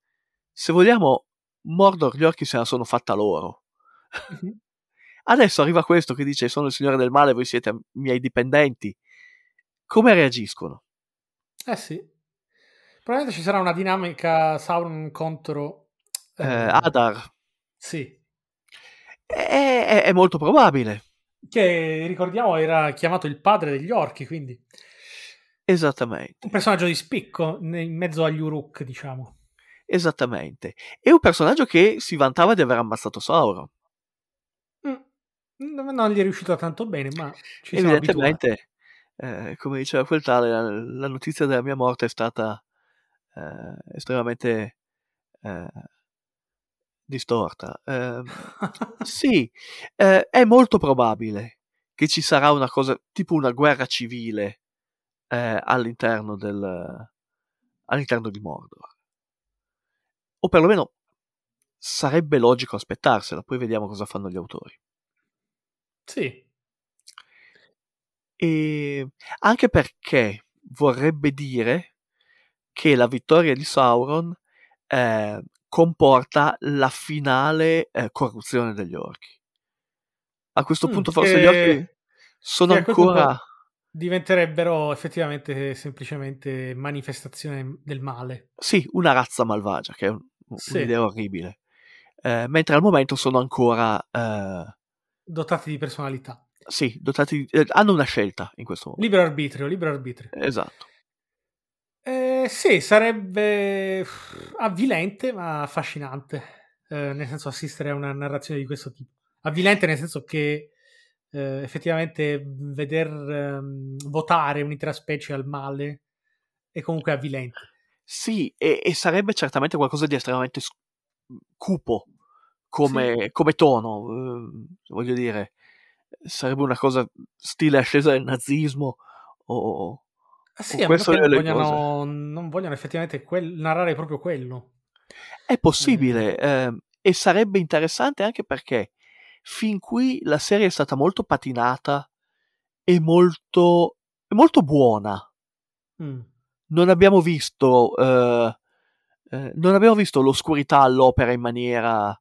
se vogliamo, Mordor gli orchi se la sono fatta loro. Adesso arriva questo che dice sono il signore del male, voi siete miei dipendenti. Come reagiscono? Eh sì. Probabilmente ci sarà una dinamica Sauron contro... Eh, Adar. Sì. È, è- è molto probabile. Che ricordiamo era chiamato il padre degli orchi, quindi Esattamente, un personaggio di spicco in mezzo agli Uruk, diciamo. Esattamente. È un personaggio che si vantava di aver ammazzato Sauron. Mm. Non gli è riuscito tanto bene, ma ci. Evidentemente, eh, come diceva quel tale, la, la notizia della mia morte è stata eh, estremamente eh, distorta. Ehm, sì, eh, è molto probabile che ci sarà una cosa, tipo una guerra civile eh, all'interno del all'interno di Mordor. O perlomeno sarebbe logico aspettarsela, poi vediamo cosa fanno gli autori. Sì. E anche perché vorrebbe dire che la vittoria di Sauron eh, comporta la finale eh, corruzione degli orchi. A questo Mm, punto forse gli orchi sono ancora diventerebbero effettivamente semplicemente manifestazione del male. Sì, una razza malvagia, che è un- Sì. un'idea orribile. Eh, mentre al momento sono ancora, eh, Dotati di personalità. sì, dotati, eh, hanno una scelta in questo momento. Libero arbitrio, libero arbitrio. Esatto. Eh, sì, sarebbe avvilente ma affascinante. Eh, nel senso assistere a una narrazione di questo tipo. Avvilente nel senso che eh, effettivamente veder ehm, votare un'intera specie al male è comunque avvilente. Sì, e, e sarebbe certamente qualcosa di estremamente s- cupo come, come tono, eh, voglio dire, sarebbe una cosa stile ascesa del nazismo o... Ah, sì, o questo non vogliano, non vogliano effettivamente quel- narrare proprio quello. È possibile ehm, e sarebbe interessante anche perché fin qui la serie è stata molto patinata e molto, molto buona. Mm. Non abbiamo visto, eh, eh, non abbiamo visto l'oscurità all'opera in maniera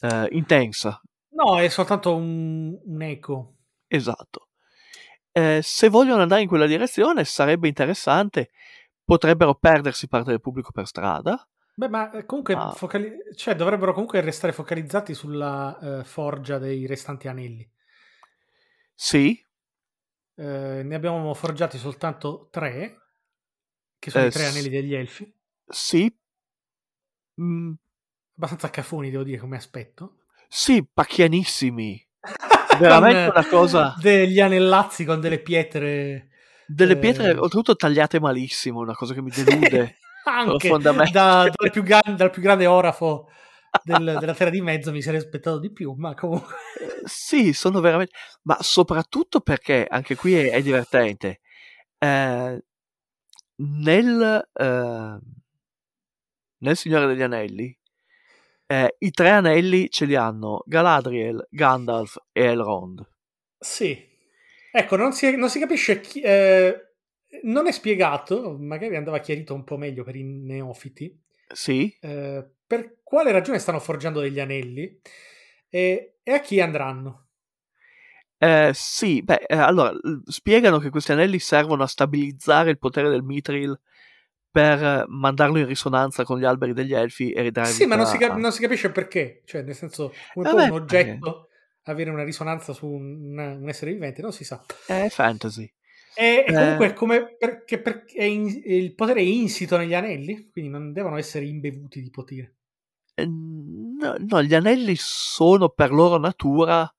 eh, intensa. No, è soltanto un, un eco. Esatto. Eh, se vogliono andare in quella direzione sarebbe interessante. Potrebbero perdersi parte del pubblico per strada. Beh, ma eh, comunque Ah. focali- cioè, dovrebbero comunque restare focalizzati sulla eh, forgia dei restanti anelli. Sì, ne abbiamo forgiati soltanto tre, che sono Eh, i tre anelli degli elfi. sì. Mm, Abbastanza cafoni, devo dire, come aspetto. sì, pacchianissimi. Veramente una cosa- Degli anellazzi con delle pietre. Delle eh, pietre, oltretutto tagliate malissimo, una cosa che mi delude. Anche profondamente. da- dal, più gran- dal più grande orafo del- della terra di mezzo mi sarei aspettato di più, ma comunque. Eh, sì, sono veramente... Ma soprattutto perché, anche qui è, è divertente, eh, nel, eh, nel Signore degli Anelli, eh, i tre anelli ce li hanno Galadriel, Gandalf e Elrond. Sì. Ecco, non si, non si capisce chi... eh, non è spiegato, magari andava chiarito un po' meglio per i neofiti, Sì, eh, per quale ragione stanno forgiando degli anelli e, e a chi andranno. Eh, sì, beh, eh, allora, spiegano che questi anelli servono a stabilizzare il potere del Mithril per eh, mandarlo in risonanza con gli alberi degli elfi e ridare Sì, ma non si, cap- non si capisce perché. Cioè, nel senso, come Vabbè, può un oggetto avere una risonanza su un, un essere vivente? Non si sa. È fantasy. E, e Eh. comunque, come perché, perché è in- il potere è insito negli anelli, quindi non devono essere imbevuti di potere. Eh, No, no, gli anelli sono per loro natura.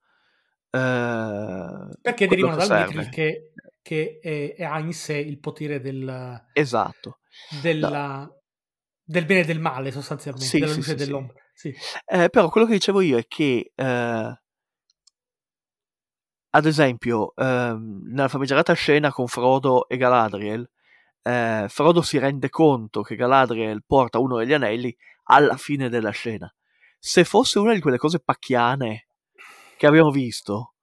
Eh, Perché derivano dal serve. Che, che è- è- ha in sé il potere del, Esatto. della- del bene e del male, sostanzialmente, Sì, della sì, luce e sì. dell'ombra. Eh, però quello che dicevo io è che, eh, ad esempio, ehm, nella famigerata scena con Frodo e Galadriel, eh, Frodo si rende conto che Galadriel porta uno degli anelli alla fine della scena. Se fosse una di quelle cose pacchiane che abbiamo visto,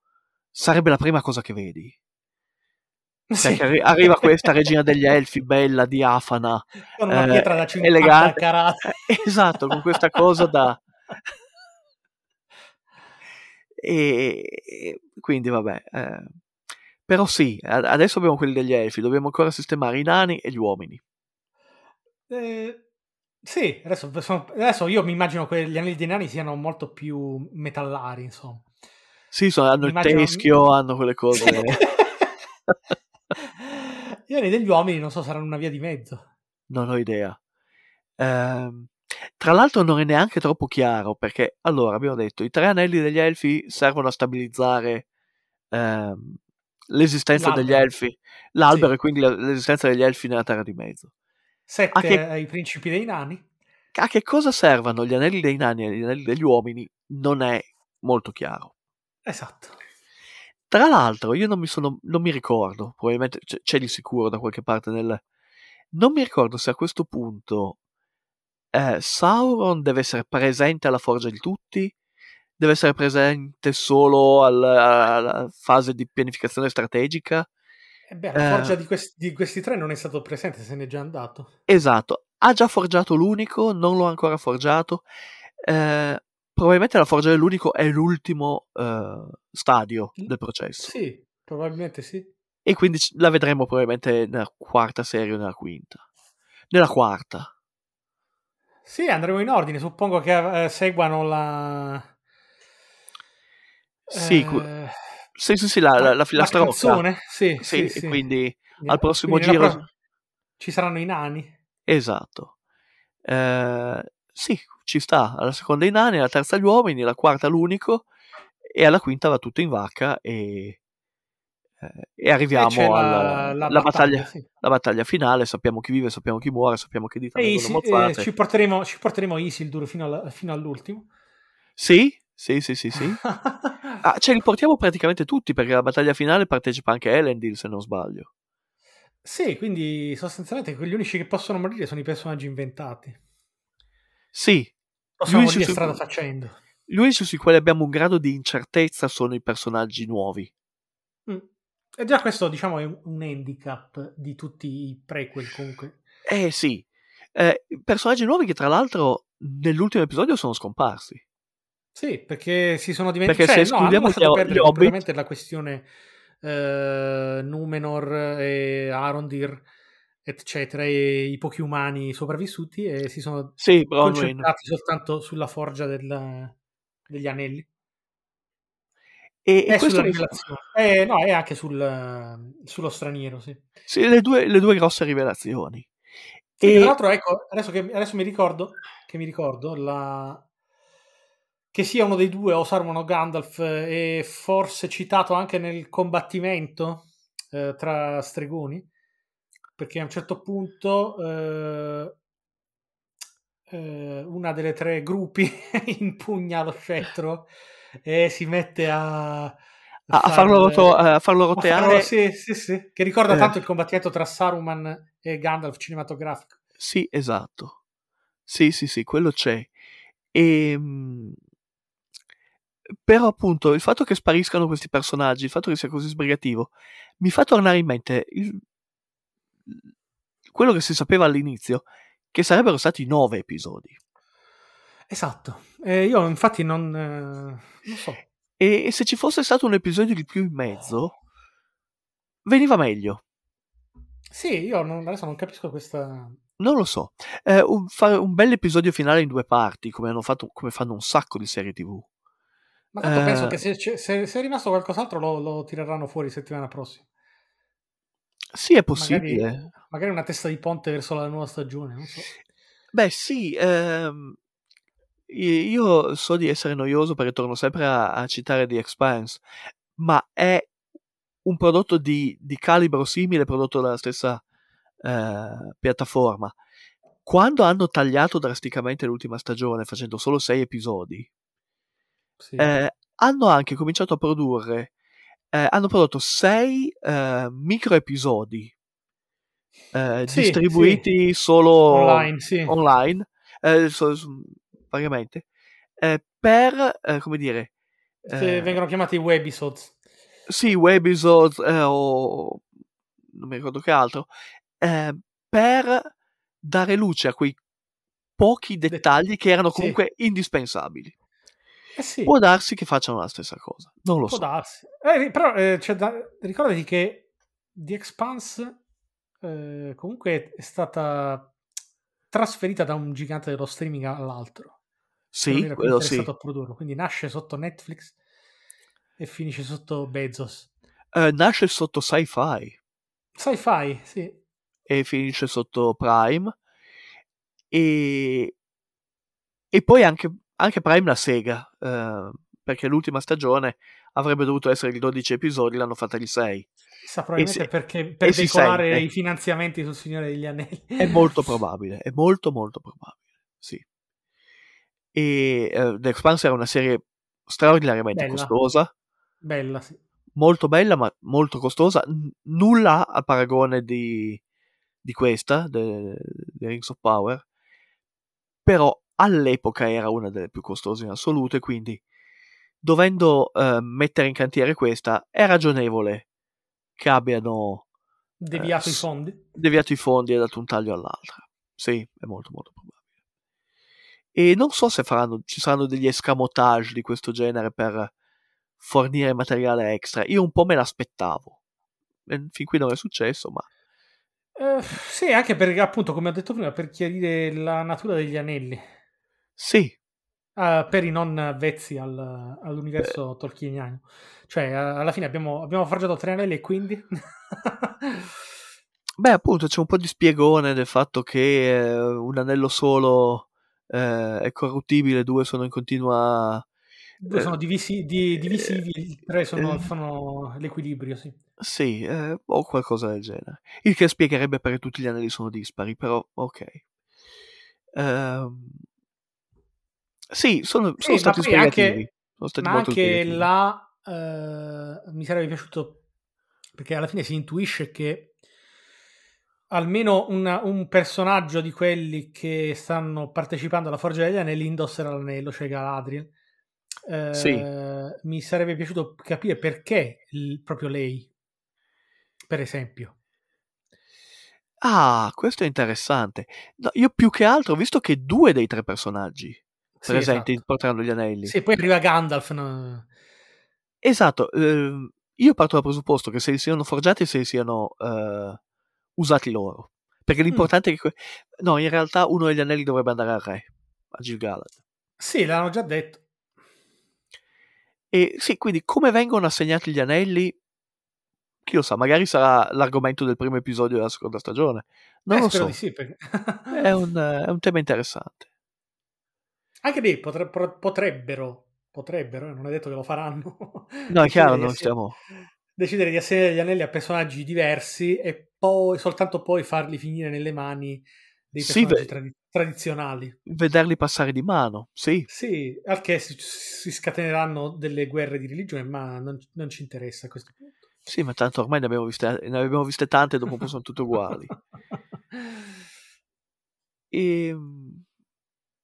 sarebbe la prima cosa che vedi. Sì. Arri- arriva questa regina degli elfi, bella, diafana, Con una eh, pietra da 50 elegante. carate. Esatto, con questa cosa da... E, e quindi vabbè. eh, Però sì, adesso abbiamo quelli degli elfi, dobbiamo ancora sistemare i nani e gli uomini. Eh, sì, adesso, adesso io mi immagino che gli anelli dei nani siano molto più metallari, insomma. Sì, sono- hanno il Immagino- teschio, hanno quelle cose... Gli anelli degli uomini, non so, saranno una via di mezzo. Non ho idea. Ehm, tra l'altro non è neanche troppo chiaro perché, allora, abbiamo detto, i tre anelli degli elfi servono a stabilizzare ehm, l'esistenza degli L'albero. elfi, l'albero Sì. e quindi l'esistenza degli elfi nella Terra di Mezzo. Sette che- ai principi dei nani. A che cosa servano gli anelli dei nani e gli anelli degli uomini non è molto chiaro. Esatto. Tra l'altro, io non mi sono, non mi ricordo, probabilmente c- c'è di sicuro da qualche parte nel... Non mi ricordo se a questo punto eh, Sauron deve essere presente alla forgia di tutti, deve essere presente solo al- alla fase di pianificazione strategica. E beh, la Eh. forgia di, questi, di questi tre non è stato presente, se n'è già andato. Esatto, ha già forgiato l'unico, non l'ho ancora forgiato. Eh, probabilmente la forgia dell'unico è l'ultimo eh, stadio del processo. Sì, probabilmente sì. e quindi la vedremo probabilmente nella quarta serie o nella quinta. Nella quarta. Sì, andremo in ordine. Suppongo che eh, seguano la. Sì, cu- eh, sì, sì, sì, la, la, la la canzone? Sì, Sì, sì, e sì. quindi al prossimo quindi giro... pro- ci saranno i nani. Esatto. Eh, sì, ci sta. Alla seconda i nani, alla terza gli uomini, alla quarta l'unico e alla quinta va tutto in vacca e, eh, e arriviamo alla la la battaglia, battaglia, sì. la battaglia finale. Sappiamo chi vive, sappiamo chi muore, sappiamo che dita Isi- eh, ci, porteremo, ci porteremo Isildur fino, alla- fino all'ultimo. Sì, sì, sì, sì, sì. Ah, ce li portiamo praticamente tutti perché alla battaglia finale partecipa anche Elendil, se non sbaglio. Sì, quindi sostanzialmente quegli unici che possono morire sono i personaggi inventati. Sì, Possono unici morire su- strada facendo. gli unici sui quali abbiamo un grado di incertezza sono i personaggi nuovi. Mm. E già questo, diciamo, è un- handicap di tutti i prequel comunque. Eh sì, eh, personaggi nuovi che tra l'altro nell'ultimo episodio sono scomparsi. Sì, perché si sono dimenticati. Perché Cioè, se no, hanno escludiamo lasciato gli- perdere Hobbit- la questione eh, Numenor e Arondir, eccetera, e i pochi umani sopravvissuti e si sono Sì, concentrati soltanto sulla forgia del- degli anelli. E, e E questo mi- rivelazione. Eh, no, e anche sul, sullo straniero, sì. sì, le, due, le due grosse rivelazioni. Sì, E- Tra l'altro, ecco, adesso, che, adesso mi ricordo, che mi ricordo, la... che sia uno dei due, o Saruman o Gandalf, è forse citato anche nel combattimento eh, tra stregoni, perché a un certo punto eh, eh, una delle tre gruppi impugna lo scettro e si mette a... a, a far- farlo, roto- a farlo roteare. farlo- sì, sì, sì, che ricorda Eh. tanto il combattimento tra Saruman e Gandalf cinematografico. Sì, esatto. Sì, sì, sì, quello c'è. E, però appunto il fatto che spariscano questi personaggi, il fatto che sia così sbrigativo, mi fa tornare in mente il- quello che si sapeva all'inizio, che sarebbero stati nove episodi. Esatto, Eh, io infatti non, eh, non so. E, e se ci fosse stato un episodio di più in mezzo, veniva meglio. Sì, io non- adesso non capisco questa... Non lo so. Eh, un, fare un bel episodio finale in due parti, come, hanno fatto, come fanno un sacco di serie TV. Ma tanto Eh. penso che se, se- se è rimasto qualcos'altro lo, lo tireranno fuori settimana prossima. Sì, è Magari, possibile. magari una testa di ponte verso la nuova stagione, non so. Beh, sì, ehm, io so di essere noioso perché torno sempre a, a citare The Expanse, ma è un prodotto di, di calibro simile prodotto dalla stessa eh, piattaforma. Quando hanno tagliato drasticamente l'ultima stagione facendo solo sei episodi, Sì. eh, hanno anche cominciato a produrre, eh, hanno prodotto sei eh, micro episodi eh, Sì, distribuiti solo Online, sì. online, eh, so- so- vagamente, eh, per, eh, come dire, vengono chiamati webisodes. sì, webisodes o non mi ricordo che altro, per dare luce a quei pochi dettagli che erano sì. comunque indispensabili. Eh sì, Può darsi che facciano la stessa cosa, non lo può so. darsi. Eh, però eh, c'è da- ricordati che The Expanse eh, comunque è stata trasferita da un gigante dello streaming all'altro. Sì, quello sì. a produrlo. Quindi nasce sotto Netflix e finisce sotto Bezos. Eh, nasce sotto sci-fi Sci-fi, sì. e finisce sotto Prime e, e poi anche, anche Prime la Sega eh, perché l'ultima stagione avrebbe dovuto essere di 12 episodi l'hanno fatta di 6 Chissà, probabilmente si- perché, per veicolare i finanziamenti sul Signore degli Anelli. è molto probabile è molto molto probabile sì e eh, The Expanse era una serie straordinariamente Bella. costosa Bella, sì. molto bella ma molto costosa N- nulla a paragone di, di questa di Rings of Power però all'epoca era una delle più costose in assoluto e quindi dovendo eh, mettere in cantiere questa è ragionevole che abbiano Deviato Eh, i fondi. deviato i fondi e dato un taglio all'altra. Sì è molto molto probabile. E non so se faranno, ci saranno degli escamotage di questo genere per fornire materiale extra. Io un po' me l'aspettavo. Eh, fin qui non è successo, ma Eh, sì, anche perché appunto, come ho detto prima, per chiarire la natura degli anelli, sì, eh, per i non avvezzi al- all'universo tolkieniano. Cioè, eh, alla fine abbiamo, abbiamo forgiato tre anelli e quindi... Beh, appunto, c'è un po' di spiegone del fatto che eh, un anello solo eh, è corruttibile, due sono in continua... Due eh, sono divisi- di- divisivi, eh, i tre sono- eh, fanno l'equilibrio, sì. Sì, eh, o qualcosa del genere. Il che spiegherebbe perché tutti gli anelli sono dispari, però ok. Ehm, sì, sono, sono stati poi anche- spiegativi. Sono stati Ma anche spiegativi. là eh, mi sarebbe piaciuto perché alla fine si intuisce che almeno una- un personaggio di quelli che stanno partecipando alla Forgia degli Anelli indosserà l'anello, cioè Galadriel. Eh, Sì. Mi sarebbe piaciuto capire perché il- proprio lei, per esempio. Ah, questo è interessante. No, io più che altro ho visto che due dei tre personaggi Sì, presenti esatto. porteranno gli anelli. Sì, poi arriva Gandalf. no? Esatto, ehm, io parto dal presupposto che se li siano forgiati, se li siano eh, usati loro. Perché l'importante è che... que- No, in realtà uno degli anelli dovrebbe andare al re, a Gil-galad. Sì, l'hanno già detto. E sì, quindi come vengono assegnati gli anelli? Chi lo sa, magari sarà l'argomento del primo episodio della seconda stagione. Non Eh, lo so. sì, perché... È un, eh, è un tema interessante. Anche lì potre- potrebbero, potrebbero, eh, non è detto che lo faranno. No, è chiaro, non stiamo... Decidere di assegnare gli anelli a personaggi diversi e poi soltanto poi farli finire nelle mani dei Sì, personaggi beh. tradi- tradizionali. Vederli passare di mano, sì. Sì, al che si, si scateneranno delle guerre di religione, ma non, non ci interessa a questo punto. Sì, ma tanto ormai ne abbiamo viste, ne abbiamo viste tante e dopo un po' sono tutte uguali. E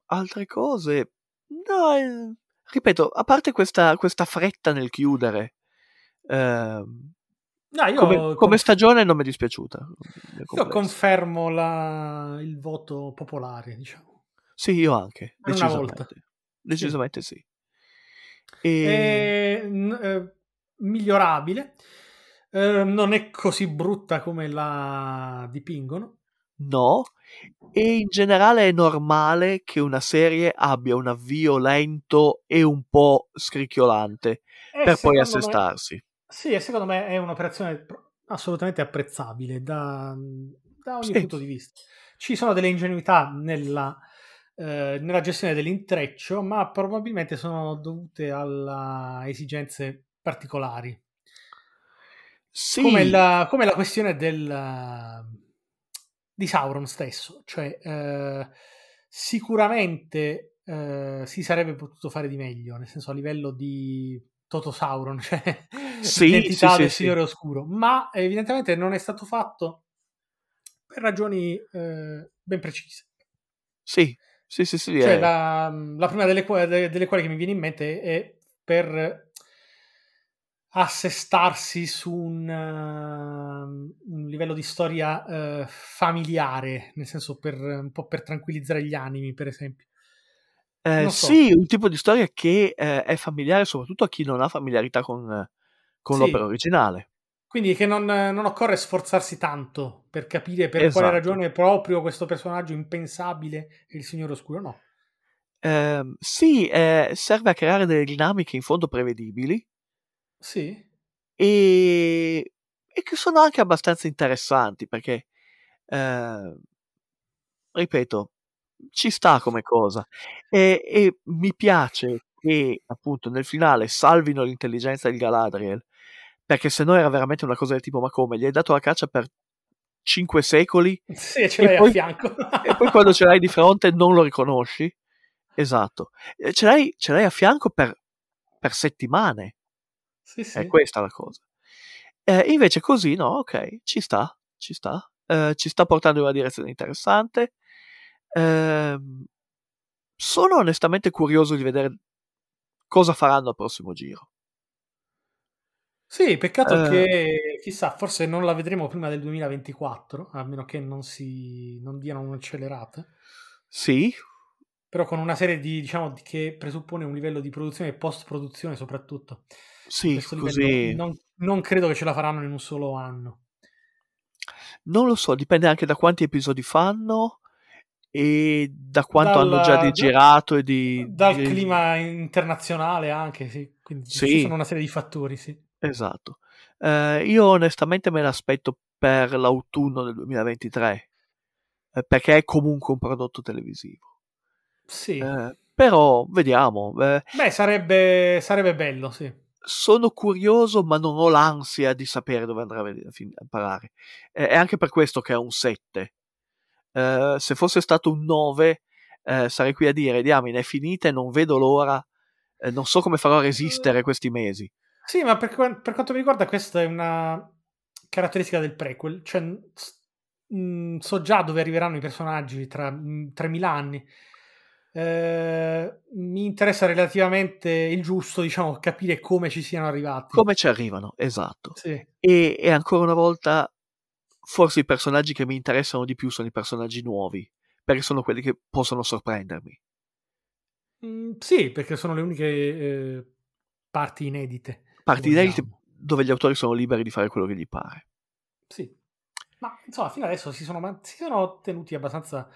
altre cose, no, eh, ripeto, a parte questa, questa fretta nel chiudere, ehm, No, io, come, come stagione non mi è dispiaciuta. io confermo la- il voto popolare, diciamo. Sì, io anche, una decisamente. volta. Decisamente sì. E, È n- eh, migliorabile. Eh, non è così brutta come la dipingono. No, e in generale è normale che una serie abbia un avvio lento e un po' scricchiolante E per poi secondo me- assestarsi. Sì, e secondo me è un'operazione assolutamente apprezzabile da, da ogni Sì. punto di vista. Ci sono delle ingenuità nella, eh, nella gestione dell'intreccio, ma probabilmente sono dovute a esigenze particolari. Sì, Come, la, come la questione del, di Sauron stesso, cioè eh, sicuramente eh, si sarebbe potuto fare di meglio, nel senso a livello di Toto Sauron, cioè Sì, l'identità sì, del sì, Signore Oscuro, ma evidentemente non è stato fatto per ragioni eh, ben precise. sì, sì, sì, sì, Cioè, eh. la, la prima delle, delle quali che mi viene in mente è per assestarsi su un, uh, un livello di storia uh, familiare, nel senso per un po' per tranquillizzare gli animi, per esempio. Eh, so. sì, un tipo di storia che eh, è familiare soprattutto a chi non ha familiarità con, con Sì. l'opera originale. Quindi che non, non occorre sforzarsi tanto per capire per Esatto. quale ragione proprio questo personaggio impensabile è il Signore Oscuro, no. Ehm, sì, eh, serve a creare delle dinamiche in fondo prevedibili Sì, e, e che sono anche abbastanza interessanti perché, eh, ripeto, ci sta come cosa. E, e mi piace che appunto nel finale salvino l'intelligenza di Galadriel perché se no era veramente una cosa del tipo ma come? Gli hai dato la caccia per cinque secoli sì ce l'hai poi- a fianco. e poi quando ce l'hai di fronte non lo riconosci? Esatto. Ce l'hai, ce l'hai a fianco per, per settimane Sì, sì. è questa la cosa. Eh, invece così, no, ok, ci sta, ci sta. Eh, ci sta portando in una direzione interessante. Ehm, sono onestamente curioso di vedere cosa faranno al prossimo giro. Sì, peccato Eh. che chissà, forse non la vedremo prima del 2024, a meno che non si non diano un'accelerata. Sì, Però con una serie di, diciamo, di- che presuppone un livello di produzione e post-produzione soprattutto Sì, così... non, non credo che ce la faranno in un solo anno. Non lo so, dipende anche da quanti episodi fanno e da quanto hanno già Dal- di girato e di... Dal di- clima internazionale anche, sì. Quindi Sì. ci sono una serie di fattori, sì. Esatto. Eh, io onestamente me l'aspetto per l'autunno del 2023, eh, perché è comunque un prodotto televisivo. Sì. Eh, però vediamo. eh, Beh, sarebbe, sarebbe bello, sì. Sono curioso, ma non ho l'ansia di sapere dove andrà a fin- a parare. Eh, è anche per questo che è un 7. Eh, se fosse stato un 9, eh, sarei qui a dire: Diamine, è finita e non vedo l'ora. eh, non so come farò a resistere questi mesi. Sì, ma per, per quanto mi riguarda, questa è una caratteristica del prequel. Cioè, mh, so già dove arriveranno i personaggi tra mh, 3000 anni. Eh, mi interessa relativamente il giusto, diciamo, capire come ci siano arrivati. Come ci arrivano? Esatto. Sì. E, e ancora una volta, forse i personaggi che mi interessano di più sono i personaggi nuovi, perché sono quelli che possono sorprendermi. Mm, sì, perché sono le uniche eh, parti inedite. Parti inedite dove gli autori sono liberi di fare quello che gli pare. Sì. Ma insomma, fino adesso si sono, si sono tenuti abbastanza.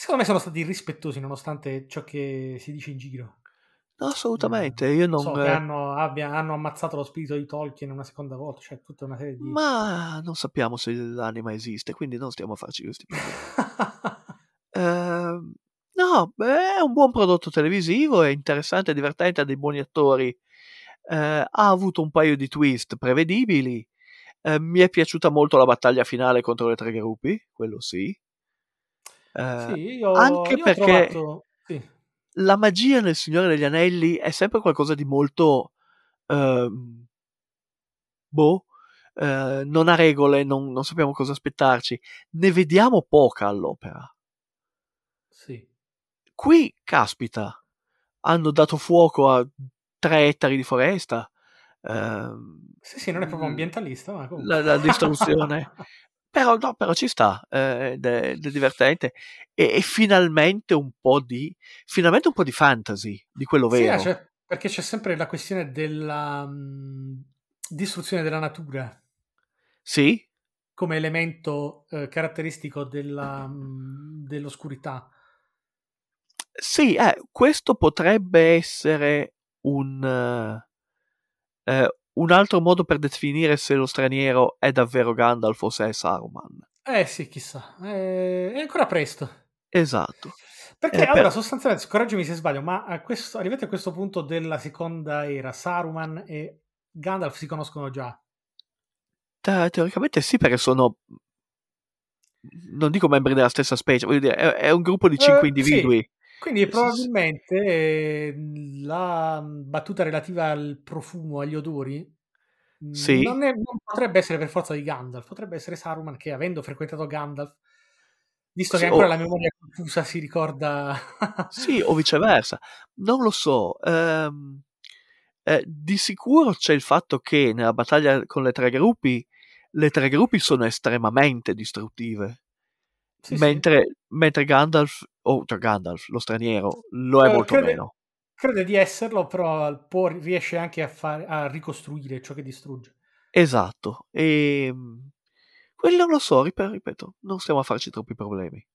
Secondo me sono stati rispettosi nonostante ciò che si dice in giro. No, assolutamente, io non... so che hanno, abbia- hanno ammazzato lo spirito di Tolkien una seconda volta, cioè tutta una serie di. Ma non sappiamo se l'anima esiste, quindi non stiamo a farci questi problemi. Ehm, no, beh, è un buon prodotto televisivo, è interessante, è divertente, ha dei buoni attori, eh, ha avuto un paio di twist prevedibili. eh, mi è piaciuta molto la battaglia finale contro le tre gruppi, quello sì. Eh, sì, io, anche io perché- trovato. Sì. la magia nel Signore degli Anelli è sempre qualcosa di molto ehm, boh, eh, non ha regole, non, non sappiamo cosa aspettarci. Ne vediamo poca all'opera. sì. Qui, caspita, hanno dato fuoco a tre ettari di foresta. ehm, Sì, sì, non è proprio Mm. ambientalista, ma comunque. La- la distruzione. però, no, però ci sta eh, ed, è, ed è divertente. E, e finalmente un po' di finalmente un po' di fantasy di quello Sì, vero. eh, cioè, perché c'è sempre la questione della mm, distruzione della natura Sì, come elemento eh, caratteristico della, mm, dell'oscurità. Sì, eh, questo potrebbe essere un, eh, eh, un altro modo per definire se lo straniero è davvero Gandalf o se è Saruman. Eh sì, chissà, eh, è ancora presto. Esatto. Perché Eh, per- allora, sostanzialmente, correggimi se sbaglio, ma a questo, arrivati a questo punto della seconda era, Saruman e Gandalf si conoscono già. Te- teoricamente sì, perché sono. Non dico membri della stessa specie, voglio dire, è, è un gruppo di cinque Eh, individui. Quindi Sì, sì. probabilmente eh, la battuta relativa al profumo, agli odori, mh, Sì. non, è- non potrebbe essere per forza di Gandalf, potrebbe essere Saruman che avendo frequentato Gandalf, visto Sì, che ancora o- la memoria confusa si ricorda... Sì, o viceversa. Non lo so. ehm, eh, di sicuro c'è il fatto che nella battaglia con le tre gruppi, le tre gruppi sono estremamente distruttive. Sì, sì. mentre, mentre Gandalf, o cioè Gandalf, lo straniero, lo è Eh, molto crede- meno. Crede di esserlo, però può- riesce anche a, fare, a ricostruire ciò che distrugge. Esatto. E quello non lo so, rip- ripeto, non stiamo a farci troppi problemi.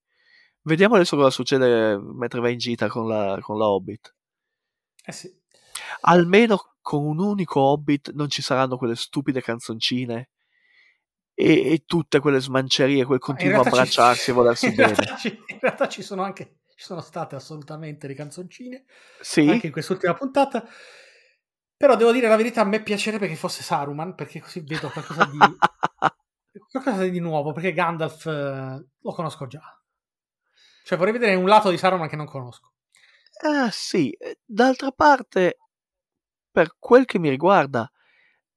Vediamo adesso cosa succede mentre va in gita con la, con la Hobbit. Eh sì. Almeno con un unico Hobbit non ci saranno quelle stupide canzoncine e, e tutte quelle smancerie, quel continuo realtà ci- abbracciarsi e volersi in bene. realtà ci- in realtà ci sono anche ci sono state assolutamente le canzoncine Sì, anche in quest'ultima puntata. Però devo dire la verità a me piacerebbe che fosse Saruman perché così vedo qualcosa di qualcosa di nuovo perché Gandalf eh, lo conosco già. Cioè vorrei vedere un lato di Saruman che non conosco. Ah, sì, d'altra parte, per quel che mi riguarda,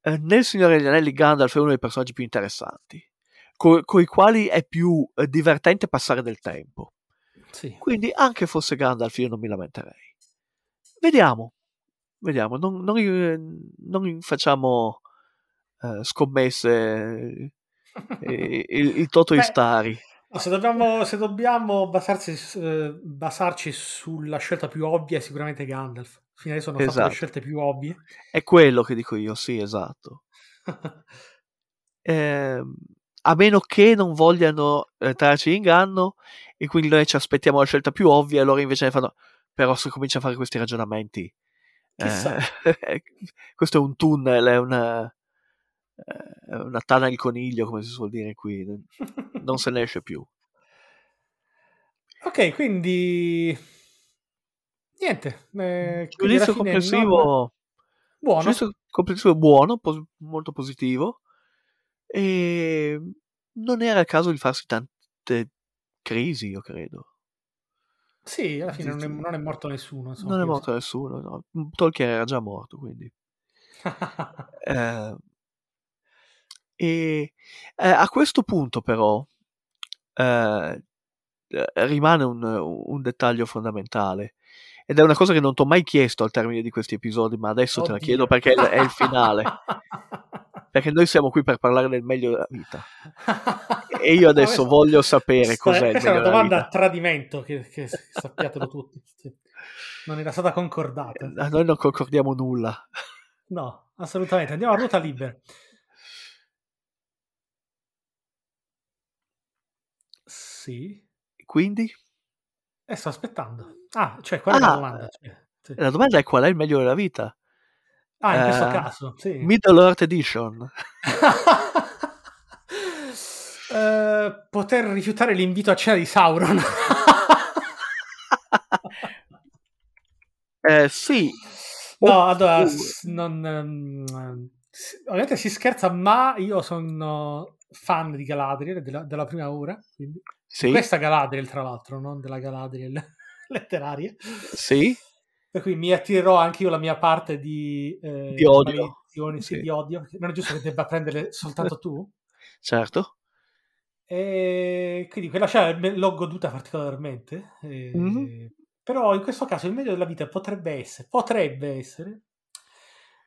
eh, nel Signore degli Anelli Gandalf è uno dei personaggi più interessanti, co- coi quali è più eh, divertente passare del tempo. sì Quindi, anche fosse Gandalf, io non mi lamenterei. Vediamo, vediamo, non, non, non facciamo eh, scommesse, eh, il, il Toto Beh, Istari. Se, dobbiamo, se dobbiamo basarsi, eh, basarci sulla scelta più ovvia, è sicuramente Gandalf. Fino adesso hanno fatto Esatto. le scelte più ovvie. È quello che dico io, sì, esatto. Ehm, a meno che non vogliano eh, trarci in inganno e quindi noi ci aspettiamo la scelta più ovvia e loro invece ne fanno però se comincia a fare questi ragionamenti eh, questo è un tunnel è una, eh, è una tana il coniglio come si suol dire qui non se ne esce più ok, quindi niente. eh, giudizio complessivo buono. giudizio complessivo buono pos- molto positivo e non era il caso di farsi tante crisi io credo Sì, alla fine non è, non è morto nessuno. insomma, non è morto nessuno no. Tolkien era già morto quindi Eh, e eh, a questo punto però eh, eh, rimane un, un dettaglio fondamentale ed è una cosa che non ti ho mai chiesto al termine di questi episodi ma adesso te la Oddio. chiedo perché è il, è il finale perché noi siamo qui per parlare del meglio della vita e io adesso No, voglio sapere questa- cos'è Questa è una domanda a tradimento, che, che sappiatelo tutti. Non era stata concordata. a noi non concordiamo nulla No, assolutamente. Andiamo a ruota libera. Sì. quindi E sto aspettando. Ah, cioè, qual è la Ah, domanda? Cioè, sì. la domanda è qual è il meglio della vita Ah, in questo eh, caso, sì. Middle Earth Edition Eh, poter rifiutare l'invito a cena di Sauron. eh, sì No, allora, Oppure- s- non, s- ovviamente si scherza, ma io sono fan di Galadriel della, della prima ora, quindi sì questa Galadriel tra l'altro, non della Galadriel letteraria, sì per cui mi attirerò anche io la mia parte di, eh, Di odio. sì, Sì. di odio, non è giusto che debba prendere soltanto tu, certo e quindi quella scena l'ho goduta particolarmente, e- Mhm. però in questo caso il meglio della vita potrebbe essere, potrebbe essere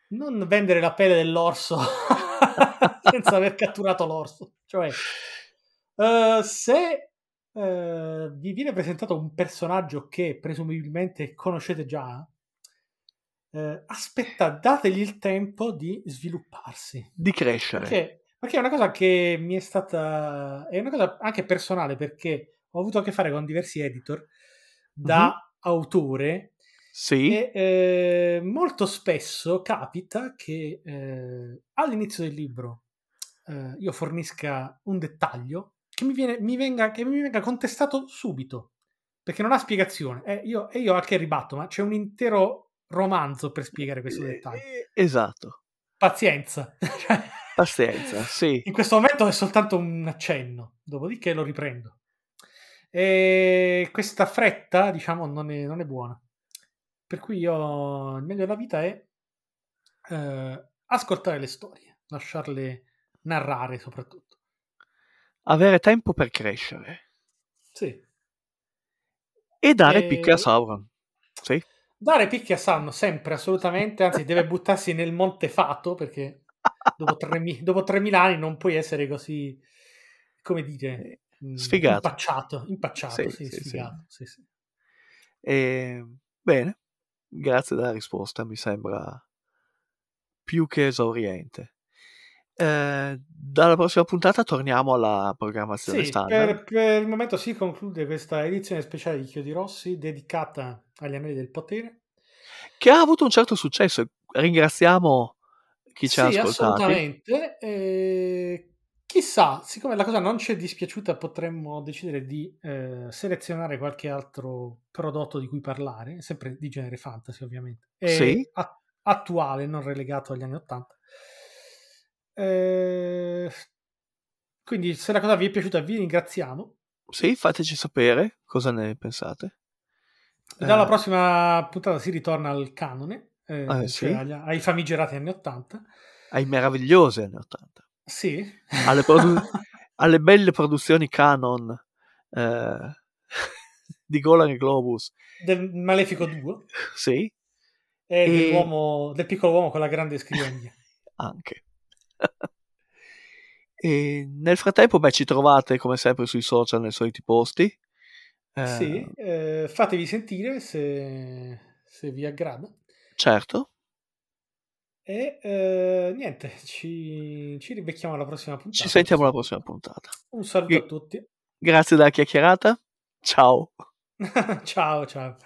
non vendere la pelle dell'orso senza aver catturato l'orso. Cioè, eh, se eh, vi viene presentato un personaggio che presumibilmente conoscete già, eh, aspetta, dategli il tempo di svilupparsi. di crescere Perché, perché è una cosa che mi è stata. È una cosa anche personale perché ho avuto a che fare con diversi editor da autore sì e eh, molto spesso capita che eh, all'inizio del libro eh, io fornisca un dettaglio che mi, viene, mi venga, che mi venga contestato subito perché non ha spiegazione. Eh, io, e io anche ribatto, ma c'è un intero romanzo per spiegare questo dettaglio. Eh, esatto Pazienza. Pazienza sì in questo momento è soltanto un accenno, dopodiché lo riprendo. E questa fretta, diciamo, non è, non è buona. Per cui io il meglio della vita è eh, ascoltare le storie, lasciarle narrare soprattutto. Avere tempo per crescere Sì. e dare E- picche a Sauron sì Dare picchi a Sanno sempre, assolutamente, anzi deve buttarsi nel Monte Fato perché dopo, 3000 dopo 3000 anni non puoi essere così, come dire, mh, Sfigato. impacciato, impacciato, Sì, sì, sì, sì. sfigato, sì, sì. E, bene grazie della risposta mi sembra più che esauriente Eh, dalla prossima puntata torniamo alla programmazione Sì, standard per, per il momento si conclude questa edizione speciale di Chiodi Rossi dedicata agli anelli del potere. che ha avuto un certo successo ringraziamo chi ci ha sì, ascoltati assolutamente. E chissà, siccome la cosa non ci è dispiaciuta, potremmo decidere di eh, selezionare qualche altro prodotto di cui parlare, sempre di genere fantasy, ovviamente. E Sì. attuale, non relegato agli anni Ottanta. Eh, quindi, se la cosa vi è piaciuta, vi ringraziamo. sì fateci sapere cosa ne pensate Dalla Eh, prossima puntata si ritorna al canone, eh, Eh, cioè sì. agli- ai famigerati anni Ottanta. ai meravigliosi anni 80 Sì. alle, produ- alle belle produzioni canon eh, di Golan e Globus del Malefico 2 sì e, E- dell'uomo, del piccolo uomo con la grande scrivania. anche E nel frattempo, beh, ci trovate come sempre sui social nei soliti posti. Eh, Sì, eh, fatevi sentire se, se vi aggrada. Certo. E eh, niente, ci, ci ribecchiamo alla prossima puntata. Ci sentiamo alla prossima puntata. Un saluto Io- a tutti. Grazie della chiacchierata. Ciao. ciao, ciao.